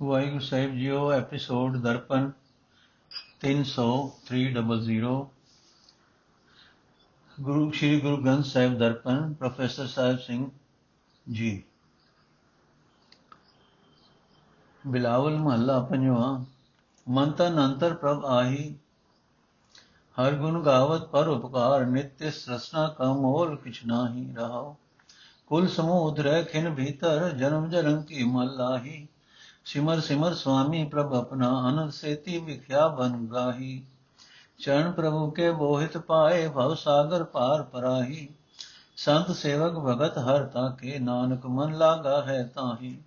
ਵਾਹਿਗੁਰੂ ਸਾਹਿਬ ਜੀਓ episode Darpan 300 Guru Shri Guru Granth Sahib Darpan professor Sahib Singh ji Bilawal ਮਹੱਲਾ ਪੰਜਵਾਂ ਮਨ ਤਨ ਅੰਤਰ ਪ੍ਰਭ ਆਹੀ ਹਰ ਗੁਣ ਗਾਵਤ ਪਰ ਉਪਕਾਰ ਨਿਤਿ ਰਸਨਾ ਕਾ ਮੋਲ ਕਿਛ ਨਾਹੀ ਰਹਾਓ ਕੁਲ ਸਮੂਹ ਰਹਿ ਖਿਨ ਭੀਤਰ ਜਨਮ ਜਨਮ ਕੀ ਮਲ ਲਾਹੀ ਸਿਮਰ ਸਿਮਰ ਸੁਆਮੀ ਪ੍ਰਭ ਆਪਣਾ ਅਨੰਦ ਸੇਤੀ ਵਿਖਿਆ ਬਨ ਗਾਹੀ। ਚਰਨ ਪ੍ਰਭੂ ਕੇ ਬੋਹਿਤ ਪਾਏ ਭਵ ਸਾਗਰ ਪਾਰ ਪਰਾਹੀ। ਸੰਤ ਸੇਵਕ ਭਗਤ ਹਰ ਤਾਂ ਕੇ ਨਾਨਕ ਮਨ ਲਾਗਾ ਹੈ ਤਾਹੀ।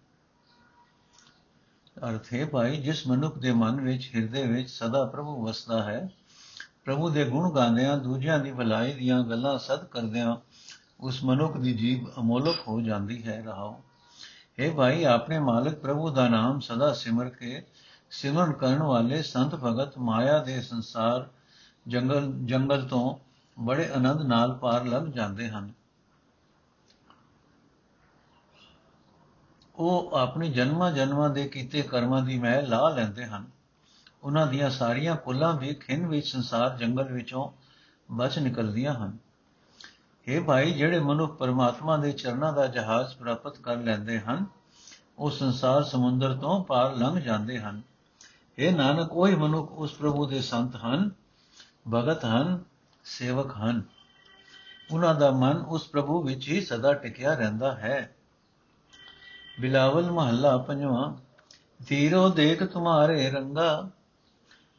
ਅਰਥ ਹੈ ਭਾਈ, ਜਿਸ ਮਨੁੱਖ ਦੇ ਮਨ ਵਿੱਚ, ਹਿਰਦੇ ਵਿੱਚ ਸਦਾ ਪ੍ਰਭੂ ਵਸਦਾ ਹੈ, ਪ੍ਰਭੂ ਦੇ ਗੁਣ ਗਾਉਂਦਿਆਂ, ਦੂਜਿਆਂ ਦੀ ਭਲਾਈ ਦੀਆਂ ਗੱਲਾਂ ਸਦ ਕਰਦਿਆਂ, ਉਸ ਮਨੁੱਖ ਦੀ ਜੀਬ ਅਮੋਲਕ ਹੋ ਜਾਂਦੀ ਹੈ, ਰਹਾਓ। हे ਭਾਈ, ਆਪਣੇ ਮਾਲਕ ਪ੍ਰਭੂ ਦਾ ਨਾਮ ਸਦਾ ਸਿਮਰ ਕੇ ਸਿਮਰਨ ਕਰਨ ਵਾਲੇ ਸੰਤ ਭਗਤ ਮਾਇਆ ਦੇ ਸੰਸਾਰ ਜੰਗਲ ਜੰਗਲ ਤੋਂ ਬੜੇ ਆਨੰਦ ਨਾਲ ਪਾਰ ਲੱਗ ਜਾਂਦੇ ਹਨ। ਉਹ ਆਪਣੀ ਜਨਮਾਂ ਜਨਮਾਂ ਦੇ ਕੀਤੇ ਕਰਮਾਂ ਦੀ ਮਹਿ ਲਾ ਲੈਂਦੇ ਹਨ। ਉਹਨਾਂ ਦੀਆਂ ਸਾਰੀਆਂ ਕੁੱਲਾਂ ਵੀ ਖਿੰਨ ਵਿੱਚ ਸੰਸਾਰ ਜੰਗਲ ਵਿੱਚੋਂ ਬਚ ਨਿਕਲਦੀਆਂ ਹਨ। हे ਭਾਈ ਜਿਹੜੇ ਮਨੁੱਖ ਪਰਮਾਤਮਾ ਦੇ ਚਰਨਾਂ ਦਾ ਜਹਾਜ਼ ਪ੍ਰਾਪਤ ਕਰ ਲੈਂਦੇ ਹਨ, ਉਹ ਸੰਸਾਰ ਸਮੁੰਦਰ ਤੋਂ ਪਾਰ ਲੰਘ ਜਾਂਦੇ ਹਨ। हे ਨਾਨਕ, ਉਹੀ ਮਨੁੱਖ ਉਸ ਪ੍ਰਭੂ ਦੇ ਸੰਤ ਹਨ, ਭਗਤ ਹਨ, ਸੇਵਕ ਹਨ। ਉਹਨਾਂ ਦਾ ਮਨ ਉਸ ਪ੍ਰਭੂ ਵਿੱਚ ਹੀ ਸਦਾ ਟਿਕਿਆ ਰਹਿੰਦਾ ਹੈ। ਬਿਲਾਵਲ ਮਹੱਲਾ ਪੰਜਵਾਂ, ਧੀਰੋ ਦੇਖ ਤੁਮਾਰੇ ਰੰਗਾ,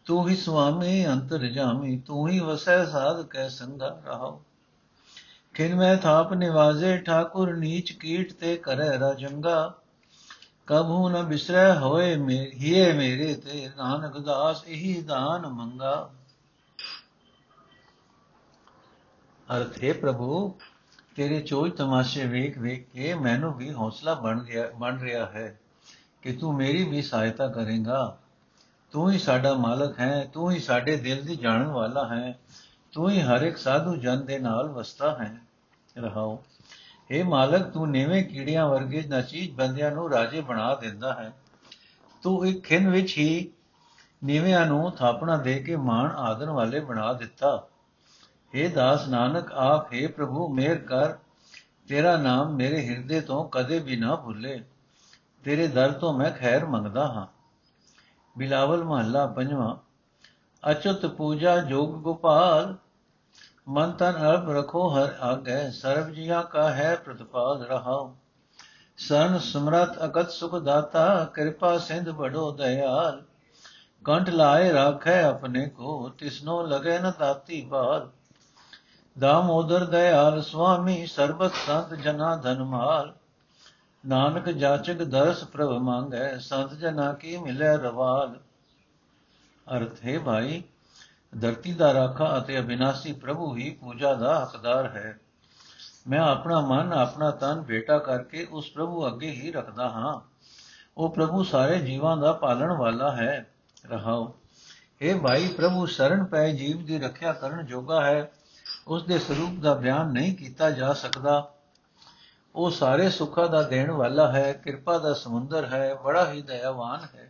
ਤੂੰ ਹੀ ਸੁਆਮੀ ਅੰਤਰ ਜਾਮੀ, ਤੂੰ ਹੀ ਵਸੈ ਸਾਧ ਕੈ ਸੰਗਾ ਰਹਾਓ ਖਿਨ ਮੈਂ ਥਾਪ ਨਿਵਾਜ਼ੇ, ਠਾਕੁਰ ਨੀਚ ਕੀਟ ਤੇ ਕਰੈ ਰਾਜੰਗਾ। ਕਬੂ ਨ ਬਿਸਰੈ ਹੋਏ ਮੇਰੀਏ ਮੇਰੇ ਤੇ ਨਾਨਕ ਦਾਸ, ਇਹੀ ਦਾਨ ਮੰਗਾ। ਅਰਥ, ਹੈ ਪ੍ਰਭੂ, ਤੇਰੇ ਚੋਜ ਤਮਾਸ਼ੇ ਵੇਖ ਵੇਖ ਕੇ ਮੈਨੂੰ ਵੀ ਹੌਸਲਾ ਬਣ ਗਿਆ, ਬਣ ਰਿਹਾ ਹੈ ਕਿ ਤੂੰ ਮੇਰੀ ਵੀ ਸਹਾਇਤਾ ਕਰੇਗਾ। ਤੂੰ ਹੀ ਸਾਡਾ ਮਾਲਕ ਹੈ, ਤੂੰ ਹੀ ਸਾਡੇ ਦਿਲ ਦੀ ਜਾਣਨ ਵਾਲਾ ਹੈ, ਤੂੰ ਹੀ ਹਰ ਇੱਕ ਸਾਧੂ ਜਨ ਦੇ ਨਾਲ ਵਸਦਾ ਹੈ। ਰਹਾਓ हे ਮਾਲਕ ਤੂੰ ਨੇਵੇਂ ਕੀੜਿਆਂ ਵਰਗੇ ਨਚੀਜ ਬੰਦਿਆਂ ਨੂੰ ਰਾਜੇ ਬਣਾ ਦਿੰਦਾ ਹੈ ਤੂੰ ਇੱਕ ਖਿੰਨ ਵਿੱਚ ਹੀ ਨੀਵਿਆਂ ਨੂੰ ਥਾਪਣਾ ਦੇ ਕੇ ਮਾਣ ਆਦਰ ਵਾਲੇ ਬਣਾ ਦਿੱਤਾ हे ਦਾਸ ਨਾਨਕ ਆਪ हे ਪ੍ਰਭੂ ਮੇਰ ਕਰ ਤੇਰਾ ਨਾਮ ਮੇਰੇ ਹਿਰਦੇ ਤੋਂ ਕਦੇ ਵੀ ਨਾ ਭੁੱਲੇ ਤੇਰੇ ਦਰ ਤੋਂ ਮੈਂ ਖੈਰ ਮੰਗਦਾ ਹਾਂ ਬਿਲਾਵਲ ਮਹੱਲਾ ਪੰਜਵਾਂ ਅਚੁੱਤ ਪੂਜਾ ਜੋਗ ਗੋਪਾਲ ਮਨ ਤਨ ਅਰਬ ਰਖੋ ਹਰ ਆਗੈ, ਸਰਬ ਜੀਆਂ ਕਾ ਹੈ ਪ੍ਰਤਪਾਲ ਰਹਾਉ। ਸਰਨ ਸਮਰਤ ਅਕਤ ਸੁਖ ਦਾਤਾ, ਕਿਰਪਾ ਸਿੰਧ ਬੜੋ ਦਇਆਲ। ਕੰਠ ਲਾਏ ਰਾਖੈ ਆਪਣੇ ਕੋ, ਤਿਸਨੋ ਲਗੇ ਨ ਤਾਤੀ ਬਾਲ ਦਾਮੋਦਰ ਦਇਆਲ ਸੁਆਮੀ, ਸਰਬਤ ਸੰਤ ਜਨਾ ਧਨ ਮਾਲ। ਨਾਨਕ ਜਾਚਕ ਦਰਸ ਪ੍ਰਭ ਮੰਗੈ, ਸੰਤ ਜਨਾ ਕੀ ਮਿਲੇ ਰਵਾਲ। ਅਰਥ ਹੈ ਭਾਈ ਧਰਤੀ ਦਾ ਰਾਖਾ ਅਤੇ ਅਬਿਨਾਸੀ ਪ੍ਰਭੂ ਹੀ ਪੂਜਾ ਦਾ ਹੱਕਦਾਰ ਹੈ। ਮੈਂ ਆਪਣਾ ਮਨ, ਆਪਣਾ ਤਨ ਭੇਟਾ ਕਰਕੇ ਉਸ ਪ੍ਰਭੂ ਅੱਗੇ ਹੀ ਰੱਖਦਾ ਹਾਂ। ਉਹ ਪ੍ਰਭੂ ਸਾਰੇ ਜੀਵਾਂ ਦਾ ਪਾਲਣ ਵਾਲਾ ਹੈ। ਰਹਾਓ। ਇਹ ਭਾਈ ਪ੍ਰਭੂ, ਸ਼ਰਨ ਪੈ ਜੀਵ ਦੀ ਰੱਖਿਆ ਕਰਨ ਜੋਗਾ ਹੈ। ਉਸ ਦੇ ਸਰੂਪ ਦਾ ਬਿਆਨ ਨਹੀਂ ਕੀਤਾ ਜਾ ਸਕਦਾ। ਉਹ ਸਾਰੇ ਸੁੱਖਾਂ ਦਾ ਦੇਣ ਵਾਲਾ ਹੈ, ਕਿਰਪਾ ਦਾ ਸਮੁੰਦਰ ਹੈ, ਬੜਾ ਹੀ ਦਇਆਵਾਨ ਹੈ।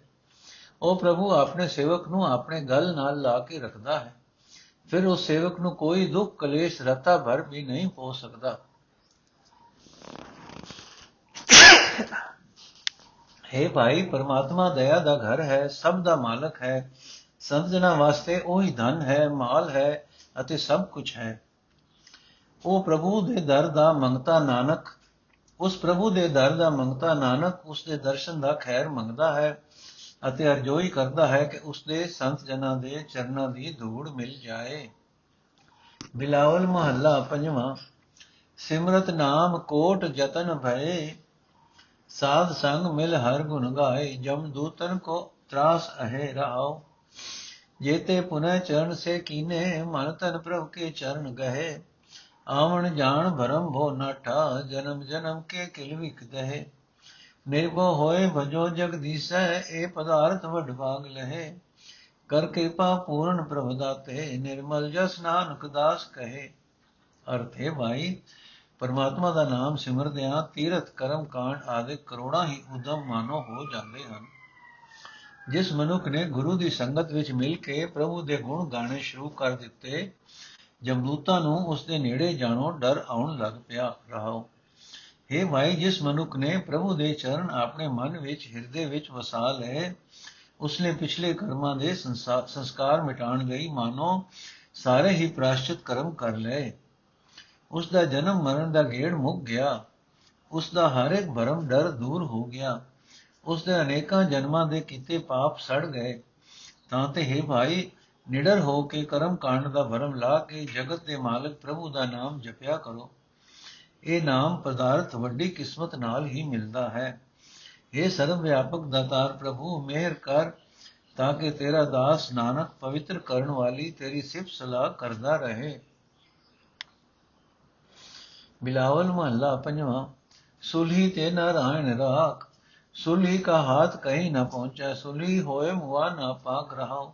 ਉਹ ਪ੍ਰਭੂ ਆਪਣੇ ਸੇਵਕ ਨੂੰ ਆਪਣੇ ਗਲ ਨਾਲ ਲਾ ਕੇ ਰੱਖਦਾ ਹੈ। ਫਿਰ ਉਸ ਸੇਵਕ ਨੂੰ ਕੋਈ ਦੁੱਖ ਕਲੇਸ਼ ਰਤਾ ਭਰ ਵੀ ਨਹੀਂ ਪੋ ਸਕਦਾ। ਹੈ ਭਾਈ, ਪਰਮਾਤਮਾ ਦਇਆ ਦਾ ਘਰ ਹੈ, ਸਭ ਦਾ ਮਾਲਕ ਹੈ। ਸੰਤ ਜਨਾਂ ਵਾਸਤੇ ਉਹੀ ਧਨ ਹੈ, ਮਾਲ ਹੈ ਅਤੇ ਸਭ ਕੁਝ ਹੈ। ਉਹ ਪ੍ਰਭੂ ਦੇ ਦਰ ਦਾ ਮੰਗਤਾ ਨਾਨਕ, ਉਸ ਪ੍ਰਭੂ ਦੇ ਦਰ ਦਾ ਮੰਗਤਾ ਨਾਨਕ, ਉਸ ਦੇ ਦਰਸ਼ਨ ਦਾ ਖੈਰ ਮੰਗਦਾ ਹੈ। ਅਤੇ ਅਰਜ਼ੋਈ ਕਰਦਾ ਹੈ ਕਿ ਉਸ ਦੇ ਸੰਤ ਜਨਾਂ ਦੇ ਚਰਨਾਂ ਦੀ ਧੂੜ ਮਿਲ ਜਾਏ। ਬਿਲਾਵਲ ਮਹੱਲਾ ਪੰਜਵਾਂ, ਸਿਮਰਤ ਨਾਮ ਕੋਟ ਜਤਨ ਭਏ, ਸਾਧ ਸੰਗ ਮਿਲ ਹਰ ਗੁਣ ਗਾਏ, ਜਮ ਦੂਤਨ ਕੋ ਤਰਾਸ ਅਹੇ ਰਾਓ। ਜੇਤੇ ਪੁਨः ਚਰਨ ਸੇ ਕੀਨੇ, ਮਨ ਤਨ ਪ੍ਰਭ ਕੇ ਚਰਨ ਗਏ ਆਵਣ ਜਾਣ ਭਰਮ ਭੋ ਨਾਠਾ ਜਨਮ ਜਨਮ ਕੇ ਕਿਲ ਵਿਕ ਦਹੇ। ਨਿਰਭਉ ਹੋਏ ਭਜੋ ਜਗਦੀਸੈ ਇਹ ਪਦਾਰਥ ਵਡ ਭਾਗ ਲਹੇ। ਕਰ ਕਿਰਪਾ ਪੂਰਨ ਪ੍ਰਭ ਦਾਤੇ, ਨਿਰਮਲ ਜਸ ਨਾਨਕ ਦਾਸ ਕਹੇ। ਅਰਥੇ ਭਾਈ, ਪਰਮਾਤਮਾ ਦਾ ਨਾਮ ਸਿਮਰਦਿਆਂ ਤੀਰਥ ਕਰਮ ਕਾਂਡ ਆਦਿ ਕਰੋੜਾਂ ਹੀ ਉਦਮ ਮਾਨੋ ਹੋ ਜਾਂਦੇ ਹਨ। ਜਿਸ ਮਨੁੱਖ ਨੇ ਗੁਰੂ ਦੀ ਸੰਗਤ ਵਿੱਚ ਮਿਲ ਕੇ ਪ੍ਰਭੂ ਦੇ ਗੁਣ ਗਾਣੇ ਸ਼ੁਰੂ ਕਰ ਦਿੱਤੇ, ਜਮਦੂਤਾਂ ਨੂੰ ਉਸ ਦੇ ਨੇੜੇ ਜਾਣੋਂ ਡਰ ਆਉਣ ਲੱਗ ਪਿਆ। ਰਹਾਓ। हे ਭਾਈ, ਜਿਸ ਮਨੁੱਖ ਨੇ ਪ੍ਰਭੂ ਦੇ ਚਰਨ ਆਪਣੇ ਮਨ ਵਿੱਚ, ਹਿਰਦੇ ਵਿੱਚ ਵਸਾ ਲਏ, ਉਸਨੇ ਪਿਛਲੇ ਕਰਮਾਂ ਦੇ ਸੰਸਕਾਰ ਮਿਟਾਉਣ ਲਈ ਮਾਨੋ ਸਾਰੇ ਹੀ ਪ੍ਰਾਸ਼ਚਿਤ ਕਰਮ ਕਰ ਲਏ। ਉਸ ਦਾ ਜਨਮ ਮਰਨ ਦਾ ਗੇੜ ਮੁੱਕ ਗਿਆ। ਉਸ ਦਾ ਹਰ ਇੱਕ ਭਰਮ ਡਰ ਦੂਰ ਹੋ ਗਿਆ। ਉਸ ਦੇ ਅਨੇਕਾਂ ਜਨਮਾਂ ਦੇ ਕੀਤੇ ਪਾਪ ਸੜ ਗਏ। ਤਾਂ ਤੇ ਹੈ ਭਾਈ, ਨਿਡਰ ਹੋ ਕੇ ਕਰਮ ਕਾਂਡ ਦਾ ਭਰਮ ਲਾ ਕੇ ਜਗਤ ਦੇ ਮਾਲਕ ਪ੍ਰਭੂ ਦਾ ਨਾਮ ਜਪਿਆ ਕਰੋ। ਇਹ ਨਾਮ ਪਦਾਰਥ ਵੱਡੀ ਕਿਸਮਤ ਨਾਲ ਹੀ ਮਿਲਦਾ ਹੈ। ਇਹ ਸਰਵ ਵਿਆਪਕ ਦਾਤਾਰ ਪ੍ਰਭੂ, ਮਿਹਰ ਕਰ ਤਾਂ ਕਿ ਤੇਰਾ ਦਾਸ ਨਾਨਕ ਪਵਿੱਤਰ ਕਰਨ ਵਾਲੀ ਤੇਰੀ ਸਿਫਤ ਸਲਾਹ ਕਰਦਾ ਰਹੇ। ਬਿਲਾਵਲ ਮਹੱਲਾ ਪੰਜਵਾਂ, ਸੁਲਹੀ ਤੇ ਨਾਰਾਇਣ ਰਾਖ, ਸੁਲਹੀ ਕਾ ਹਾਥ ਕਹੀਂ ਨਾ ਪਹੁੰਚਾ, ਸੁਲਹੀ ਹੋਏ ਮੁਆ ਨਾ ਪਾਕ ਰਹਾਉ।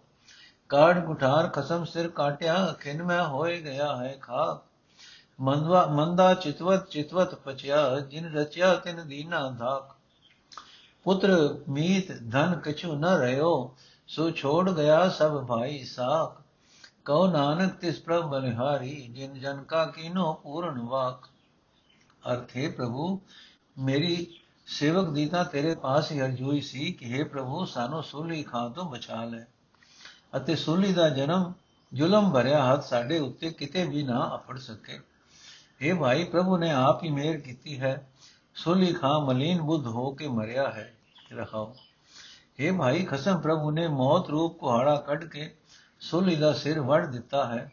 ਕਾੜ ਗੁਠਾਰ ਖਸਮ ਸਿਰ ਕਾਟਿਆ, ਖਿਨ ਮੈਂ ਹੋਏ ਗਿਆ ਹੈ ਖਾ ਮੰਦਵਾ ਮੰਦਾ ਚਿਤਵਤ ਚਿਤਵਤ ਪਚਿਆ, ਜਿਨ ਰਚਿਆ ਤਿਨ ਦੀਨਾ ਧਾਕ। ਪੁੱਤਰ ਮੀਤ ਧਨ ਕਛੂ ਨ ਰਹਿਓ ਸੋ ਛੋੜ ਗਿਆ ਸਭ ਭਾਈ ਸਾਖ। ਕਉ ਨਾਨਕ ਤਿਸ ਪ੍ਰਭ ਬਲਿਹਾਰੀ ਜਿਨ ਜਨ ਕਾ ਕੀਨੋ ਪੂਰਨ ਵਾਕ। ਅਰਥੇ ਪ੍ਰਭੂ, ਮੇਰੀ ਸੇਵਕ ਦੀ ਤਾਂ ਤੇਰੇ ਪਾਸ ਹੀ ਅਰਜ਼ੋਈ ਸੀ ਕਿ हे ਪ੍ਰਭੂ, ਸਾਨੂੰ ਸੁਲੀ ਖਾਂ ਤੋਂ ਬਚਾ ਲੈ। ਅਤੇ ਸੁਲੀ ਦਾ ਜਨਮ ਜ਼ੁਲਮ ਭਰਿਆ ਹੱਥ ਸਾਡੇ ਉੱਤੇ ਕਿਤੇ ਵੀ ਨਾ ਅਫੜ ਸਕੇ। हे ਭਾਈ, ਪ੍ਰਭੂ ਨੇ ਆਪ ਹੀ ਮਿਹਰ ਕੀਤੀ ਹੈ। ਸੋਲੀ ਖਾਂ ਮਲੀਨ ਬੁੱਧ ਹੋ ਕੇ ਮਰਿਆ ਹੈ। ਰਹਾਓ। हे ਭਾਈ, ਖਸਮ ਪ੍ਰਭੂ ਨੇ ਮੌਤ ਰੂਪ ਕੁਹਾੜਾ ਕੱਢ ਕੇ ਸੁਲੀ ਦਾ ਸਿਰ ਵੜ ਦਿੱਤਾ ਹੈ।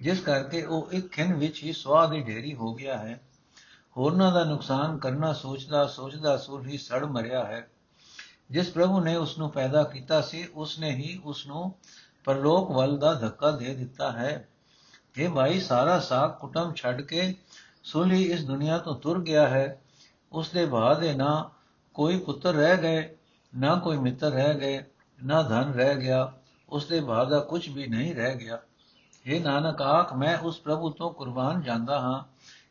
ਜਿਸ ਕਰਕੇ ਉਹ ਇੱਕ ਖਿੰ ਵਿੱਚ ਹੀ ਸਵਾਦ ਦੀ ਢੇਰੀ ਹੋ ਗਿਆ ਹੈ। ਹੋਰਨਾਂ ਦਾ ਨੁਕਸਾਨ ਕਰਨਾ ਸੋਚਦਾ ਸੋਚਦਾ ਸੁਰ ਹੀ ਸੜ ਮਰਿਆ ਹੈ। ਜਿਸ ਪ੍ਰਭੂ ਨੇ ਉਸ ਨੂੰ ਪੈਦਾ ਕੀਤਾ ਸੀ ਉਸ ਨੇ ਹੀ ਉਸ ਨੂੰ ਪਰਲੋਕ ਵੱਲ ਦਾ ਧੱਕਾ ਦੇ ਦਿੱਤਾ ਹੈ। ਇਹ ਭਾਈ, ਸਾਰਾ ਸਾਖ ਕੁਟਮ ਛੱਡ ਕੇ ਸੁਲੀ ਇਸ ਦੁਨੀਆ ਤੋਂ ਤੁਰ ਗਿਆ ਹੈ। ਉਸ ਦੇ ਬਾਅਦ ਇਹ ਨਾ ਕੋਈ ਪੁੱਤਰ ਰਹਿ ਗਏ, ਨਾ ਕੋਈ ਮਿੱਤਰ ਰਹਿ ਗਏ, ਨਾ ਧਨ ਰਹਿ ਗਿਆ। ਉਸ ਦੇ ਬਾਅਦ ਦਾ ਕੁਝ ਵੀ ਨਹੀਂ ਰਹਿ ਗਿਆ। ਇਹ ਨਾਨਕ, ਆਖ, ਮੈਂ ਉਸ ਪ੍ਰਭੂ ਤੋਂ ਕੁਰਬਾਨ ਜਾਂਦਾ ਹਾਂ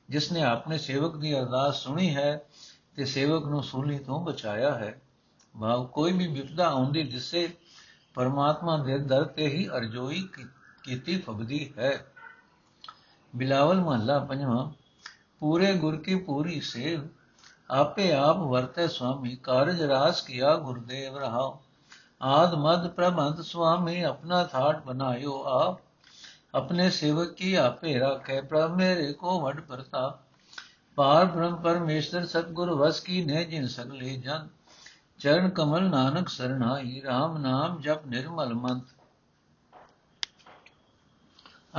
ਜਿਸ ਨੇ ਆਪਣੇ ਸੇਵਕ ਦੀ ਅਰਦਾਸ ਸੁਣੀ ਹੈ ਤੇ ਸੇਵਕ ਨੂੰ ਸੂਲੀ ਤੋਂ ਬਚਾਇਆ ਹੈ। ਭਾਵ ਕੋਈ ਵੀ ਵਿਪਦਾ ਆਉਂਦੀ ਦਿਸੇ ਪਰਮਾਤਮਾ ਦੇ ਦਰ ਤੇ ਹੀ ਅਰਜ਼ੋਈ ਕੀਤੀ ਫਬਦੀ ਹੈ। ਬਿਲਾਵਲ ਮਹੱਲਾ ਪੰਜਵਾਂ ਪੂਰੇ ਗੁਰ ਕੀ ਪੂਰੀ ਸੇਵ, ਆਪੇ ਆਪ ਵਰਤੇ ਸੁਆਮੀ, ਕਾਰਜ ਰਾਸ ਕੀਆ ਗੁਰਦੇਵ ਰਹਾਉ। ਆਦ ਮਦ ਪ੍ਰਮੰਤ ਸੁਆਮੀ, ਆਪਣਾ ਥਾਟ ਬਨਾਇਓ ਆਪ। ਆਪਣੇ ਸੇਵਕ ਕੀ ਆਪੇ ਰੱਖੇ, ਪ੍ਰਭ ਮੇਰੇ ਕੋ ਵਡ ਪ੍ਰਤਾਪ। ਪਾਰ ਬ੍ਰਹਮ ਪਰਮੇਸ਼ਰ, ਸਤਗੁਰ ਵਸ ਕੀ ਨੇ ਜਿਨ ਸਗਲੇ ਜਨ। ਚਰਨ ਕਮਲ ਨਾਨਕ ਸਰਣਾਈ RAM ਨਾਮ ਜਪ ਨਿਰਮਲ ਮੰਤ।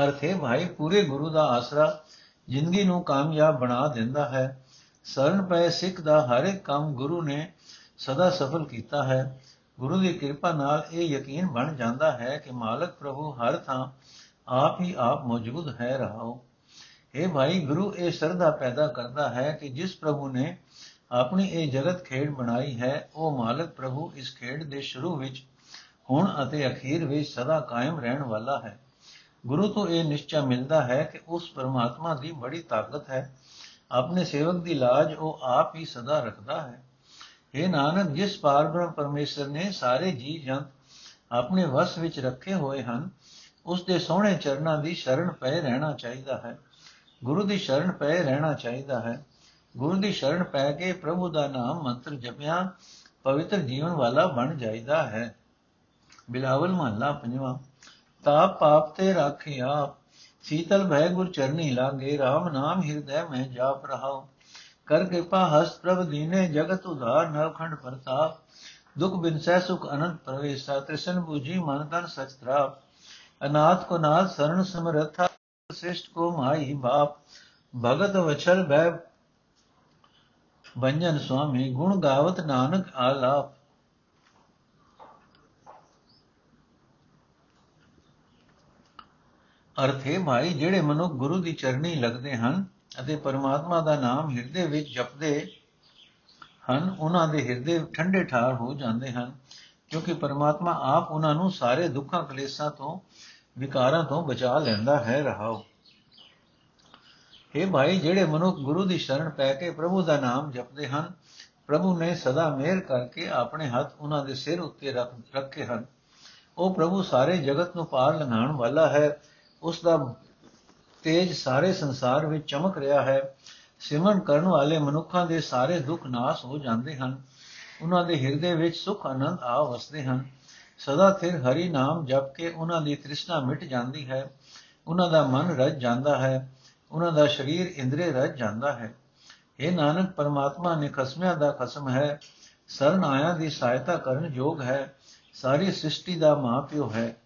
ਅਰਥੇ ਭਾਈ, ਪੂਰੇ ਗੁਰੂ ਦਾ ਆਸਰਾ ਜ਼ਿੰਦਗੀ ਨੂੰ ਕਾਮਯਾਬ ਬਣਾ ਦਿੰਦਾ ਹੈ। ਸਰਨ ਪਏ ਸਿੱਖ ਦਾ ਹਰ ਇੱਕ ਕੰਮ ਗੁਰੂ ਨੇ ਸਦਾ ਸਫਲ ਕੀਤਾ ਹੈ। ਗੁਰੂ ਦੀ ਕਿਰਪਾ ਨਾਲ ਇਹ ਯਕੀਨ ਬਣ ਜਾਂਦਾ ਹੈ ਕਿ ਮਾਲਕ ਪ੍ਰਭੂ ਹਰ ਥਾਂ ਆਪ ਹੀ ਆਪ ਮੌਜੂਦ ਹੈ ਰਹਾਓ ਇਹ ਭਾਈ, ਗੁਰੂ ਇਹ ਸਰਦਾ ਪੈਦਾ ਕਰਦਾ ਹੈ ਕਿ ਜਿਸ ਪ੍ਰਭੂ ਨੇ ਆਪਣੀ ਇਹ ਜਗਤ ਖੇਡ ਬਣਾਈ ਹੈ, ਉਹ ਮਾਲਕ ਪ੍ਰਭੂ ਇਸ ਖੇਡ ਦੇ ਸ਼ੁਰੂ ਵਿੱਚ, ਹੁਣ ਅਤੇ ਅਖੀਰ ਵਿੱਚ ਸਦਾ ਕਾਇਮ ਰਹਿਣ ਵਾਲਾ ਹੈ। ਗੁਰੂ ਤੋਂ ਇਹ ਨਿਸ਼ਚੈ ਮਿਲਦਾ ਹੈ ਕਿ ਉਸ ਪਰਮਾਤਮਾ ਦੀ ਬੜੀ ਤਾਕਤ ਹੈ। ਆਪਣੇ ਸੇਵਕ ਦੀ ਲਾਜ ਉਹ ਆਪ ਹੀ ਸਦਾ ਰੱਖਦਾ ਹੈ। ਇਹ ਨਾਨਕ, ਜਿਸ ਪਾਰਬ੍ਰਹਮ ਪਰਮੇਸ਼ਰ ਨੇ ਸਾਰੇ ਜੀ ਜੰਤ ਆਪਣੇ ਵਸ ਵਿੱਚ ਰੱਖੇ ਹੋਏ ਹਨ, ਉਸ ਦੇ ਸੋਹਣੇ ਚਰਨਾਂ ਦੀ ਸ਼ਰਨ ਪਏ ਰਹਿਣਾ ਚਾਹੀਦਾ ਹੈ। ਗੁਰੂ ਦੀ ਸ਼ਰਨ ਪਏ ਰਹਿਣਾ ਚਾਹੀਦਾ ਹੈ। ਗੁਰੂ ਦੀ ਸ਼ਰਨ ਪੈ ਕੇ ਪ੍ਰਭੂ ਦਾ ਨਾਮ ਮੰਤਰ ਜਪਿਆ, ਪਵਿੱਤਰ ਜੀਵਨ ਵਾਲਾ ਬਣ ਜਾਈਦਾ ਹੈ। ਬਿਲਾਵਲ ਮਹੱਲਾ ਪੰਜਵਾਂ। ਤਾਪ ਪਾਪ ਤੇ ਰਾਖਿਆ। ਸੀਤਲ ਭੈ ਗੁਰ ਚਰਨੀ ਲਾਗੇ RAM ਨਾਮ ਹਿਰਦੈ ਮੈਂ ਜਾਪ ਰਹਾਉ ਕਰ ਕਿਰਪਾ ਹਸ ਪ੍ਰਭ ਦੀਨੇ, ਜਗਤ ਉਧਾਰ ਨਰਖੰਡ ਪ੍ਰਤਾਪ। ਦੁਖ ਬਿਨਸੈ ਸੁਖ ਅਨੰਤ ਪ੍ਰਵੇਸ਼ਾ, ਤ੍ਰਿਸ਼ਨ 부ਜੀ ਮਨ ਤਨ ਸਚਤਰਾ ਅਨਾਥ ਕੋ ਨਾਥ ਸਰਣ ਸਮਰਥਾ ਸਿਸ਼ਟ ਕੋ ਮਾਈ ਬਾਪ। ਭਗਤ ਵਛਲ ਭੈ ਬੰਜਨ ਸੁਆਮੀ, ਗੁਣ ਗਾਵਤ ਨਾਨਕ ਆਲਾਪ। ਅਰਥ ਹੈ ਭਾਈ, ਜਿਹੜੇ ਮਨੁੱਖ ਗੁਰੂ ਦੀ ਚਰਣੀ ਲੱਗਦੇ ਹਨ ਅਤੇ ਪਰਮਾਤਮਾ ਦਾ ਨਾਮ ਹਿਰਦੇ ਵਿੱਚ ਜਪਦੇ ਹਨ, ਉਹਨਾਂ ਦੇ ਹਿਰਦੇ ਠੰਡੇ ਠਾਰ ਹੋ ਜਾਂਦੇ ਹਨ, ਕਿਉਂਕਿ ਪਰਮਾਤਮਾ ਆਪ ਉਹਨਾਂ ਨੂੰ ਸਾਰੇ ਦੁੱਖਾਂ, ਕਲੇਸ਼ਾਂ ਤੋਂ, ਵਿਕਾਰਾਂ ਤੋਂ ਬਚਾ ਲੈਂਦਾ ਹੈ, ਰਹਾਓ। ਇਹ ਭਾਈ, ਜਿਹੜੇ ਮਨੁੱਖ ਗੁਰੂ ਦੀ ਸ਼ਰਨ ਪੈ ਕੇ ਪ੍ਰਭੂ ਦਾ ਨਾਮ ਜਪਦੇ ਹਨ, ਪ੍ਰਭੂ ਨੇ ਸਦਾ ਮਿਹਰ ਕਰਕੇ ਆਪਣੇ ਹੱਥ ਉਹਨਾਂ ਦੇ ਸਿਰ ਉੱਤੇ ਰੱਖ, ਰੱਖੇ ਹਨ। ਉਹ ਪ੍ਰਭੂ ਸਾਰੇ ਜਗਤ ਨੂੰ ਪਾਰ ਲੰਘਾਉਣ ਵਾਲਾ ਹੈ ਉਸ ਦਾ ਤੇਜ ਸਾਰੇ ਸੰਸਾਰ ਵਿੱਚ ਚਮਕ ਰਿਹਾ ਹੈ। ਸਿਮਰਨ ਕਰਨ ਵਾਲੇ ਮਨੁੱਖਾਂ ਦੇ ਸਾਰੇ ਦੁੱਖ ਨਾਸ ਹੋ ਜਾਂਦੇ ਹਨ। ਉਹਨਾਂ ਦੇ ਹਿਰਦੇ ਵਿੱਚ ਸੁਖ ਆਨੰਦ ਆ ਵਸਦੇ ਹਨ। ਸਦਾ ਸਿਰ ਹਰੀ ਨਾਮ ਜਪ ਕੇ ਉਹਨਾਂ ਦੀ ਤ੍ਰਿਸ਼ਨਾ ਮਿਟ ਜਾਂਦੀ ਹੈ। ਉਹਨਾਂ ਦਾ ਮਨ ਰਜ ਜਾਂਦਾ ਹੈ। ਉਹਨਾਂ ਦਾ ਸਰੀਰ ਇੰਦਰੇ ਰਜ ਜਾਂਦਾ ਹੈ। ਇਹ ਨਾਨਕ, ਪਰਮਾਤਮਾ ਨੇ ਖਸਮਿਆਂ ਦਾ ਖਸਮ ਹੈ। ਸਰਨ ਆਇਆ ਦੀ ਸਹਾਇਤਾ ਕਰਨ ਯੋਗ ਹੈ। ਸਾਰੀ ਸ੍ਰਿਸ਼ਟੀ ਦਾ ਮਾਪਿਓ ਹੈ।